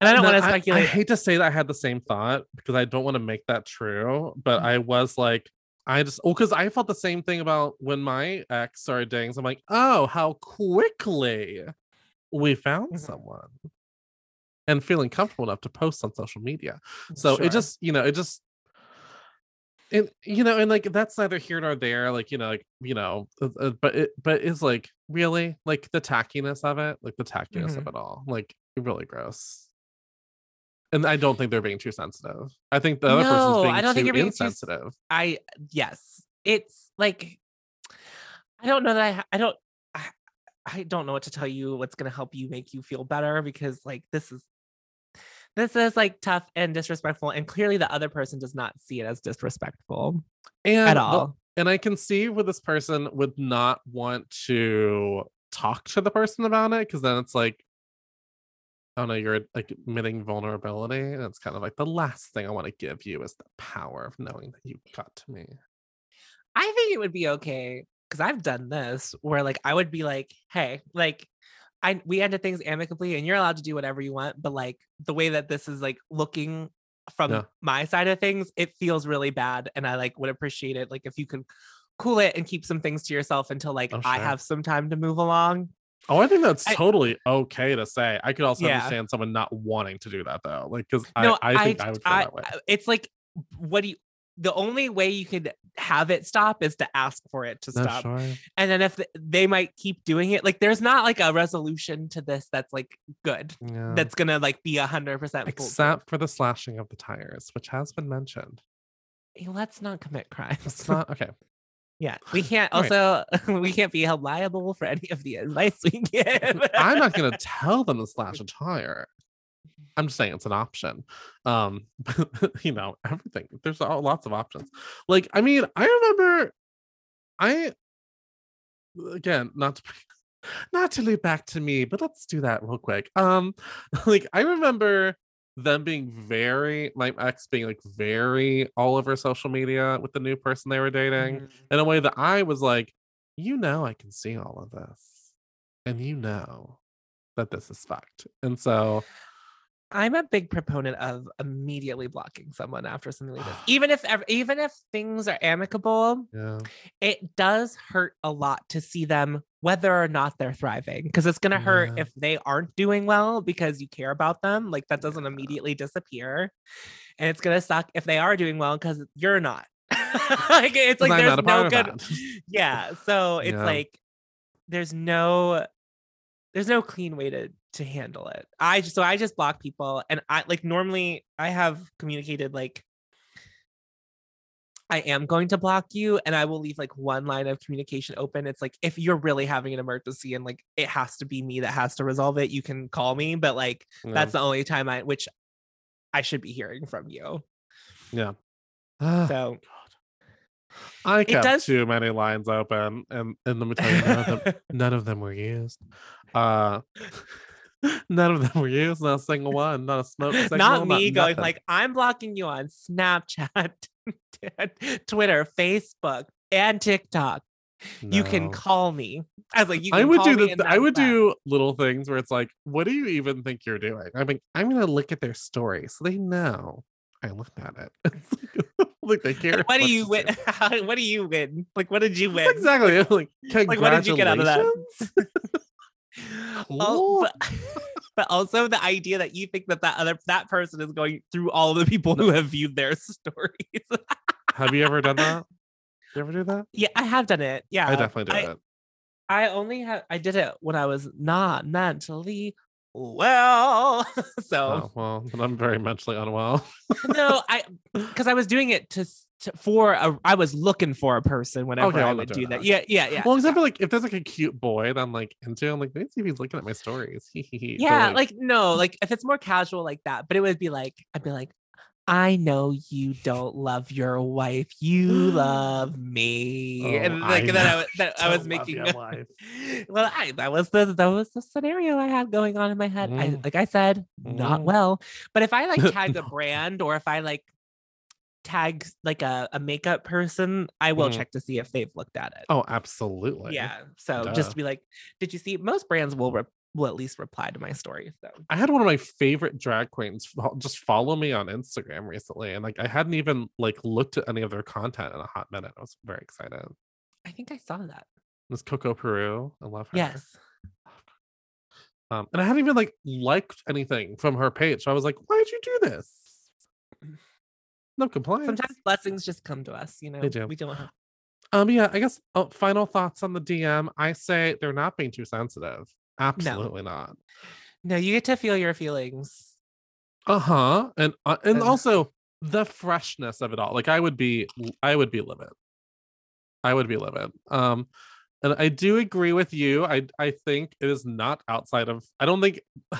S2: and i don't
S3: No,
S2: want to
S3: I-
S2: speculate
S3: I, hate to say that I had the same thought because I don't want to make that true, but
S2: Mm.
S3: I was like, I just, oh, because I felt the same thing about when my ex started dating. So I'm like, oh, how quickly we found
S2: Mhm.
S3: someone and feeling comfortable enough to post on social media. So
S2: Sure.
S3: it just, you know, it just, and you know, and like that's neither here nor there. Like you know, like you know, uh, uh, but it, but it's like really like the tackiness of it, like the tackiness of
S2: Mhm.
S3: it all, like really gross. And I don't think they're being too sensitive. I think the other
S2: No,
S3: person's being
S2: I don't
S3: too
S2: think you're being too
S3: insensitive.
S2: I yes, it's like I don't know that I I don't I, I don't know what to tell you what's going to help you make you feel better because like this is this is like tough and disrespectful and clearly the other person does not see it as disrespectful
S3: and
S2: at
S3: the-
S2: all.
S3: and I can see where this person would not want to talk to the person about it because then it's like, oh no, you're like admitting vulnerability, and it's kind of like the last thing I want to give you is the power of knowing that you got to me.
S2: I think it would be okay because I've done this where like I would be like, hey, like I we ended things amicably and you're allowed to do whatever you want, but like the way that this is like looking from
S3: Yeah.
S2: my side of things, it feels really bad. And I like would appreciate it. Like if you could cool it and keep some things to yourself until like
S3: Oh,
S2: I have some time to move along.
S3: Oh, I think that's
S2: I-
S3: totally okay to say. I could also
S2: Yeah.
S3: understand someone not wanting to do that though, like because
S2: no,
S3: I, I think I, would feel
S2: I-
S3: that way.
S2: It's like what do you the only way you could have it stop is to ask for it to
S3: No,
S2: stop.
S3: sure.
S2: and then if they might keep doing it like there's not like a resolution to this that's like good
S3: Yeah.
S2: that's gonna like be a hundred percent.
S3: Except for the slashing of the tires, which has been mentioned.
S2: Eh, let's not commit crimes
S3: It's not okay.
S2: yeah we can't
S3: All right.
S2: also we can't be held liable for any of the advice we give
S3: I'm not gonna tell them to slash a tire. I'm just saying it's an option. Um, you know, everything. There's all, lots of options. Like, I mean, I remember, I again, not to not to lead back to me, but let's do that real quick. Um, like I remember them being very my ex being like very all over social media with the new person they were dating
S2: Mhm.
S3: in a way that I was like, you know, I can see all of this, and you know that this is fucked. And so,
S2: i'm a big proponent of immediately blocking someone after something like this even if even if things are amicable
S3: yeah,
S2: it does hurt a lot to see them whether or not they're thriving because it's going to hurt if they aren't doing well because you care about them like that doesn't
S3: Yeah.
S2: immediately disappear and it's going to suck if they are doing well because you're not like it's like there's no good yeah so it's
S3: Yeah.
S2: like there's no there's no clean way to to handle it i just so i just block people and i like normally i have communicated like i am going to block you and i will leave like one line of communication open it's like if you're really having an emergency and like it has to be me that has to resolve it you can call me but like
S3: Yeah.
S2: that's the only time i which i should be hearing from you
S3: yeah.
S2: so
S3: I kept
S2: does-
S3: too many lines open, and and let me tell you, none of them, none of them were used. Uh, none of them were used. Not a single one. Not a smoke signal.
S2: not me going
S3: nothing.
S2: like i'm blocking you on snapchat twitter facebook and tiktok you can call me i was like you can
S3: I would do the I would
S2: that.
S3: do little things where it's like, what do you even think you're doing? I mean, I'm gonna look at their story so they know I looked at it. Like, like they care.
S2: Like, what do you win. How- what do you win like what did you win
S3: Exactly. Like,
S2: like what did you get out of that
S3: congratulations.
S2: Oh, but, but also the idea that you think that that other that person is going through all the people who have viewed their stories
S3: Have you ever done that? You ever do that?
S2: yeah i have done it yeah
S3: I definitely do
S2: I-
S3: it.
S2: I only have I did it when I was not mentally well. so
S3: Oh, well, then I'm very mentally unwell.
S2: no, I because I was doing it to, for a I was looking for a person whenever
S3: Okay,
S2: I would do that.
S3: that.
S2: Yeah, yeah, yeah.
S3: Well, except for like if there's like a cute boy that I'm like into, I'm like, maybe see if he's looking at my stories.
S2: Yeah, like, no, like if it's more casual like that, but it would be like I'd be like, I know you don't love your wife, you love me,
S3: Oh,
S2: and like
S3: I
S2: then I, was- that I was making. well, I that was the that was the scenario I had going on in my head. I
S3: Mm.
S2: like I said, not
S3: Mm.
S2: well, but if I like tag a brand or if I like tag like a, a makeup person, I will
S3: Mhm.
S2: check to see if they've looked at it.
S3: oh, absolutely.
S2: yeah. So
S3: Duh.
S2: just to be like, did you see? Most brands will re- will at least reply to my story. So
S3: I had one of my favorite drag queens just follow me on Instagram recently, and like I hadn't even like looked at any of their content in a hot minute. I was very excited.
S2: I think I saw that.
S3: was Coco Peru. I love her.
S2: Yes.
S3: Um, and I hadn't even like liked anything from her page. So I was like, why did you do this? No complaints.
S2: Sometimes blessings just come to us. You know, They
S3: do.
S2: we don't have.
S3: Um, yeah, I guess uh, final thoughts on the DM. I say they're not being too sensitive. Absolutely not.
S2: No, you get to feel your feelings.
S3: Uh-huh. And uh, and
S2: And-
S3: also the freshness of it all. Like I would be I would be livid. I would be livid. Um and I do agree with you. I I think it is not outside of I don't think I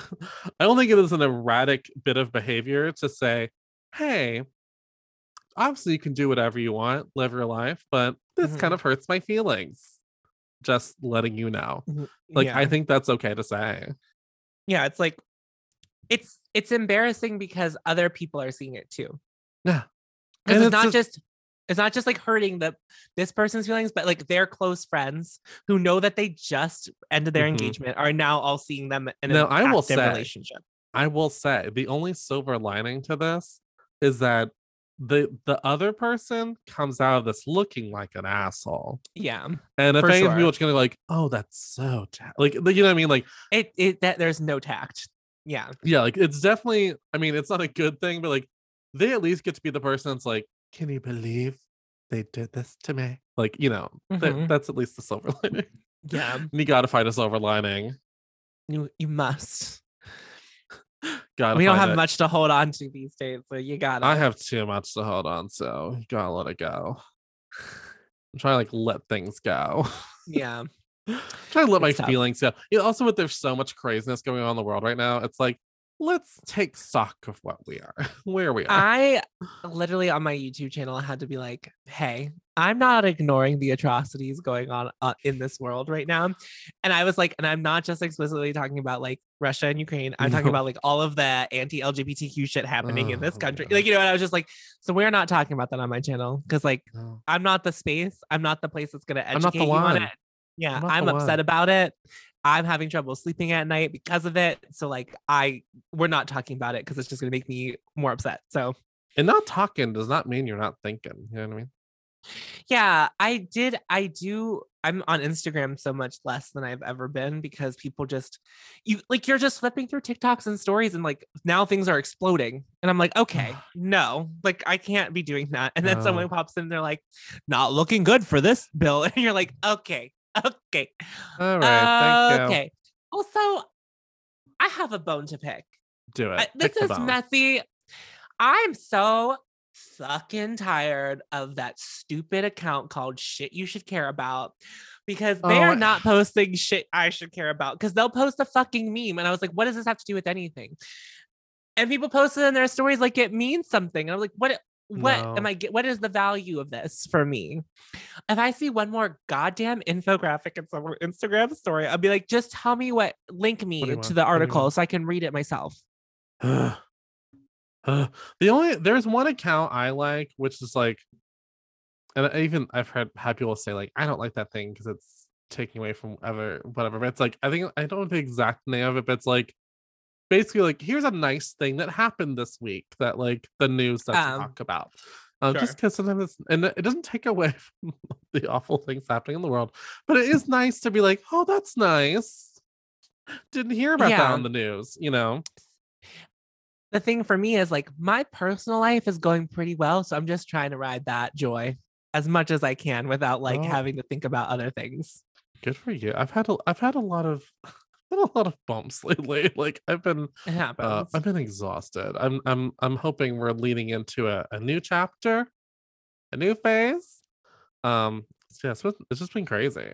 S3: don't think it is an erratic bit of behavior to say, "Hey, obviously you can do whatever you want, live your life, but this
S2: Mhm.
S3: kind of hurts my feelings." Just letting you know. Like
S2: yeah.
S3: I think that's okay to say.
S2: yeah it's like it's it's embarrassing because other people are seeing it too
S3: Yeah.
S2: because
S3: And
S2: it's, not
S3: just-
S2: just it's not just like hurting the this person's feelings but like their close friends who know that they just ended their
S3: Mhm.
S2: engagement are now all seeing them in
S3: Now, I will say-
S2: relationship
S3: I will say the only silver lining to this is that the the other person comes out of this looking like an asshole.
S2: yeah
S3: And if any
S2: sure.
S3: people are gonna be like, oh, that's so ta-" like you know what I mean? Like,
S2: it it that there's no tact yeah
S3: yeah, like it's definitely, I mean, it's not a good thing, but like they at least get to be the person that's like, Can you believe they did this to me? Like, you know, that-
S2: Mhm.
S3: that's at least the silver lining.
S2: yeah
S3: And you gotta find a silver lining.
S2: you you must
S3: Gotta
S2: we don't have
S3: it.
S2: much to hold on to these days so you gotta
S3: I have too much to hold on, so you gotta let it go. I'm trying to like let things go.
S2: yeah
S3: trying to let my
S2: tough.
S3: feelings go. You know, also with there's so much craziness going on in the world right now, it's like let's take stock of what we are, where we are.
S2: I literally on my YouTube channel had to be like, "Hey, I'm not ignoring the atrocities going on uh, in this world right now," and I was like, and I'm not just explicitly talking about like Russia and Ukraine. I'm talking about like all of the anti-LGBTQ shit happening in this
S3: Oh,
S2: country.
S3: yeah.
S2: Like you know, and I was just like, so we're not talking about that on my channel because like
S3: No.
S2: I'm not the space. I'm not the place that's
S3: not the
S2: educate you on it. Yeah,
S3: I'm
S2: I'm upset
S3: one.
S2: about it. I'm having trouble sleeping at night because of it. So like I we're not talking about it because it's just gonna make me more upset. So
S3: And not talking does not mean you're not thinking. You know what I mean?
S2: yeah, I did I do I'm on Instagram so much less than I've ever been because people just you like you're just flipping through TikToks and stories and like now things are exploding. And I'm like, okay, no, like I can't be doing that. And then someone pops in, they're like, not looking good for this bill. And you're like, okay, okay.
S3: All right, thank uh, you.
S2: Okay. Also, I have a bone to pick.
S3: Do it.
S2: I- this is
S3: bone.
S2: messy. I'm so fucking tired of that stupid account called Shit You Should Care About because they
S3: Oh,
S2: are not posting shit I should care about because they'll post a fucking meme. And I was like, what does this have to do with anything? And people posted in their stories like it means something. And I'm like, what? What am I? What is the value of this for me? If I see one more goddamn infographic in some Instagram story, I'll be like, just tell me what, link me
S3: you
S2: to
S3: want?
S2: the
S3: What
S2: article so I can read it myself.
S3: Ugh. Uh, the only there's one account I like, which is like, and I even I've heard had people say like, I don't like that thing because it's taking away from ever whatever. But it's like I think I don't know the exact name of it, but it's like basically like here's a nice thing that happened this week that like the news doesn't
S2: Um,
S3: talk about. Um, Just because sometimes it's, and it doesn't take away from the awful things happening in the world, but it is nice to be like, oh, that's nice. Didn't hear about that on the news, you know.
S2: The thing for me is like my personal life is going pretty well. So I'm just trying to ride that joy as much as I can without like
S3: Oh.
S2: having to think about other things.
S3: Good for you. I've had a I've had a lot of had a lot of bumps lately. Like I've been uh, I've been exhausted. I'm I'm I'm hoping we're leading into a, a new chapter, a new phase. Um so yeah, it's, been, it's just been crazy.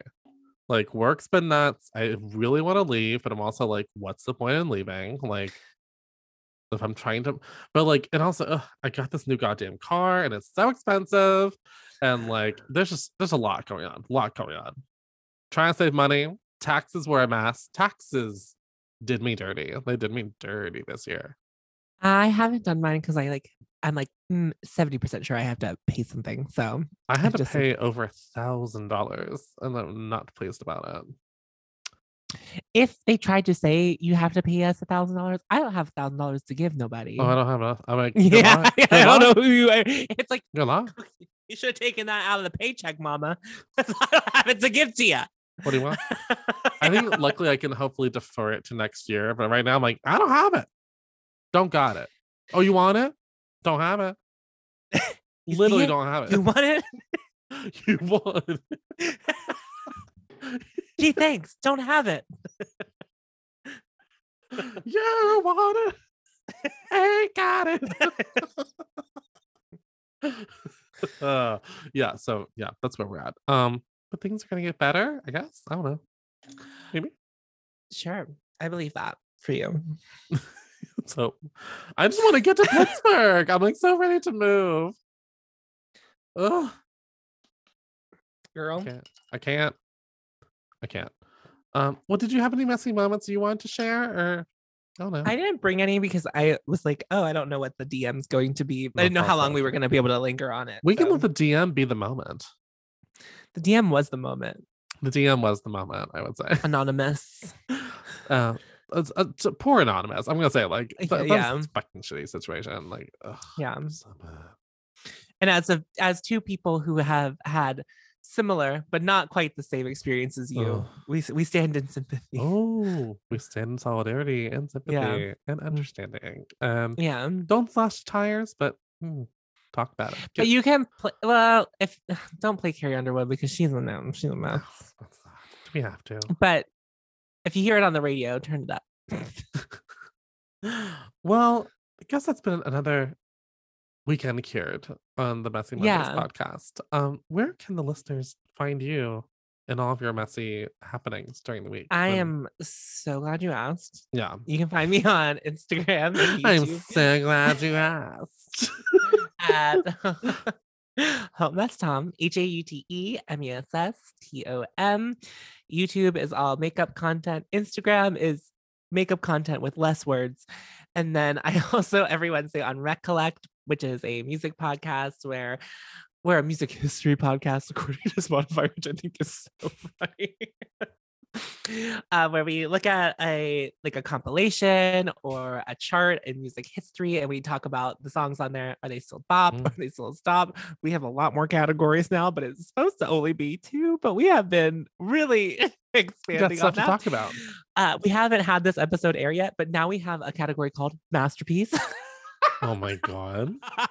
S3: Like work's been nuts. I really want to leave, but I'm also like, what's the point in leaving? Like if I'm trying to but like and also ugh, I got this new goddamn car and it's so expensive. And like there's just there's a lot going on. A lot going on. Trying to save money. Taxes were a mess. Taxes did me dirty. They did me dirty this year.
S2: I haven't done mine because I like I'm like mm, seventy percent sure I have to pay something. So
S3: I had to
S2: just-
S3: pay over a thousand dollars, and I'm not pleased about it.
S2: if they tried to say you have to pay us a thousand dollars, I don't have a thousand dollars to give nobody.
S3: Oh, I don't have enough. I'm like,
S2: yeah, I don't know who you are. It's like
S3: Good luck.
S2: you should have taken that out of the paycheck, Mama. I don't have it to give to you.
S3: What do you want? I think luckily I can hopefully defer it to next year, but right now I'm like, I don't have it. Don't got it. Oh, you want it? Don't have it. Literally don't have it.
S2: you want it?
S3: You want?
S2: Gee, thanks. Don't have it.
S3: You want it? Ain't got it. uh, yeah. So yeah, that's where we're at. Um, but things are gonna get better, I guess. I don't know. Maybe.
S2: Sure, I believe that for you.
S3: So I just want to get to Pittsburgh. I'm like so ready to move. Ugh.
S2: Girl,
S3: I can't. I can't. I can't. Um, well, did you have any messy moments you wanted to share? Or I don't know.
S2: I didn't bring any because I was like, oh, I don't know what the DM's going to be. I didn't know how long we were going to be able to linger on it.
S3: we can
S2: so.
S3: let the DM be the moment.
S2: The DM was the moment.
S3: The DM was the moment, I would say.
S2: Anonymous.
S3: Uh, it's, uh, it's a poor anonymous. I'm gonna say like th-
S2: Yeah,
S3: that
S2: yeah.
S3: was a fucking shitty situation. Like, ugh,
S2: Yeah.
S3: so.
S2: And as of as two people who have had similar but not quite the same experience as you,
S3: Ugh.
S2: we we stand in sympathy.
S3: Oh, we stand in solidarity and sympathy
S2: Yeah.
S3: and understanding. Um,
S2: Yeah.
S3: don't slash tires, but hmm, talk about it.
S2: But you can play well if don't play Carrie Underwood because she's a no, she's a mess.
S3: What's that? Do we have to?
S2: But if you hear it on the radio, turn it up.
S3: well, I guess that's been another weekend cured on the Messy Mondays
S2: Yeah.
S3: podcast. Um, where can the listeners find you in all of your messy happenings during the week?
S2: I
S3: when-
S2: am so glad you asked.
S3: Yeah.
S2: You can find me on Instagram
S3: I'm so glad you asked.
S2: at oh, that's Tom. H A U T E M E S S T O M. YouTube is all makeup content. Instagram is makeup content with less words. And then I also every Wednesday on Recollect, which is a music podcast where we're a music history podcast according to Spotify, which I think is so funny. uh, where we look at a like a compilation or a chart in music history and we talk about the songs on there. Are they still bop?
S3: Mm.
S2: Are they still stop? We have a lot more categories now, but it's supposed to only be two. But we have been really expanding
S3: stuff
S2: on
S3: to talk about.
S2: Uh, we haven't had this episode air yet, but now we have a category called masterpiece.
S3: Oh my god.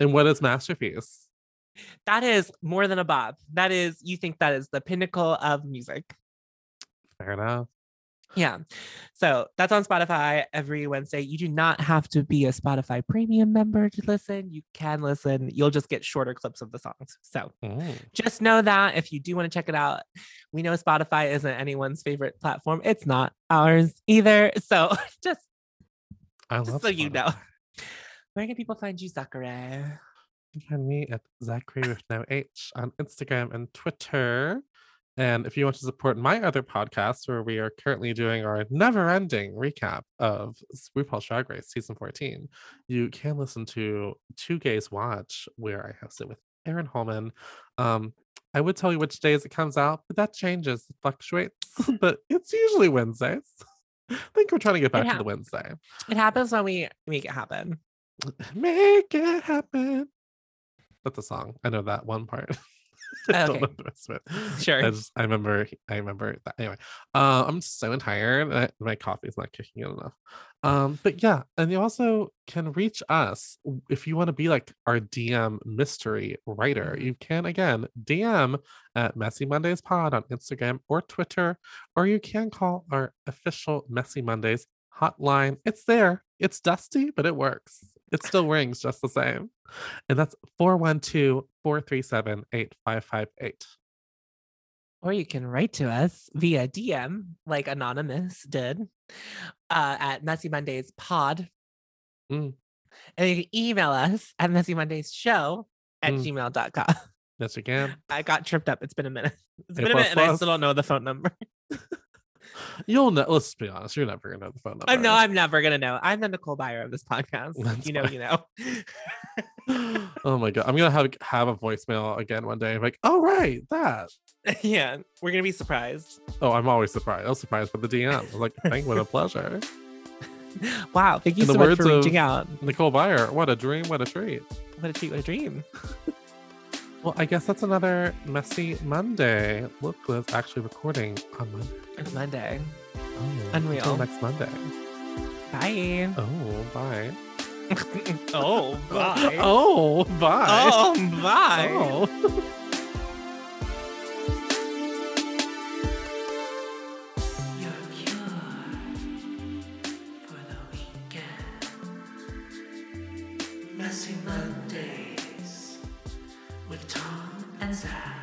S3: And what is masterpiece?
S2: that is more than a bob. That is, you think that is the pinnacle of music.
S3: Fair enough.
S2: Yeah. So that's on Spotify every Wednesday. You do not have to be a Spotify premium member to listen. You can listen. You'll just get shorter clips of the songs. So
S3: Mm.
S2: just know that if you do want to check it out, we know Spotify isn't anyone's favorite platform. It's not ours either. So just,
S3: I
S2: just
S3: love
S2: so you know. Where can people find you, Zachary?
S3: You can find me at Zachary with no H on Instagram and Twitter. And if you want to support my other podcast, where we are currently doing our never ending recap of RuPaul's Drag Race season 14, you can listen to Two Gays Watch, where I host it with Aaron Holman. Um, I would tell you which days it comes out, but that changes, it fluctuates, but it's usually Wednesdays. I think we're trying to get back to the Wednesday.
S2: It happens when we make it happen.
S3: Make it happen. That's a song. I know that one part. Don't
S2: Okay. Sure.
S3: I just I remember I remember that anyway. Uh, I'm so tired. I, my coffee is not kicking in enough. Um, but yeah, and you also can reach us if you want to be like our DM mystery writer.
S2: Mhm.
S3: You can again DM at Messy Mondays Pod on Instagram or Twitter, or you can call our official Messy Mondays hotline. It's there. It's dusty, but it works. It still rings just the same. And that's 412 437 8558.
S2: or you can write to us via DM, like Anonymous did, uh, at Messy Mondays Pod.
S3: Mm.
S2: And you can email us at Messy Mondays Show at
S3: Mm.
S2: gmail.com.
S3: Yes, you can.
S2: I got tripped up. It's been a minute. It's been a minute, and I still don't know the phone number.
S3: You'll know. Let's be honest. You're never gonna know the phone number.
S2: I know I'm never gonna know. I'm the Nicole Byer of this podcast.
S3: That's
S2: you know,
S3: fine.
S2: you know.
S3: oh my god, I'm gonna have have a voicemail again one day. like, oh right, that.
S2: yeah, we're gonna be surprised.
S3: Oh, I'm always surprised. I was surprised by the DM. Like, thank, you, what a pleasure.
S2: Wow, thank you
S3: In
S2: so much for reaching out.
S3: Nicole Byer, what a dream, what a treat.
S2: What a treat, what a dream.
S3: Well, I guess that's another messy Monday. Look, was actually recording on Monday.
S2: It's Monday.
S3: Oh,
S2: Unreal.
S3: Until next Monday.
S2: Bye.
S3: Oh, bye.
S2: Oh, oh, bye.
S3: Oh, bye.
S2: Oh, bye.
S3: Oh.
S4: Your cure for the weekend. Messy Monday. Bonanza.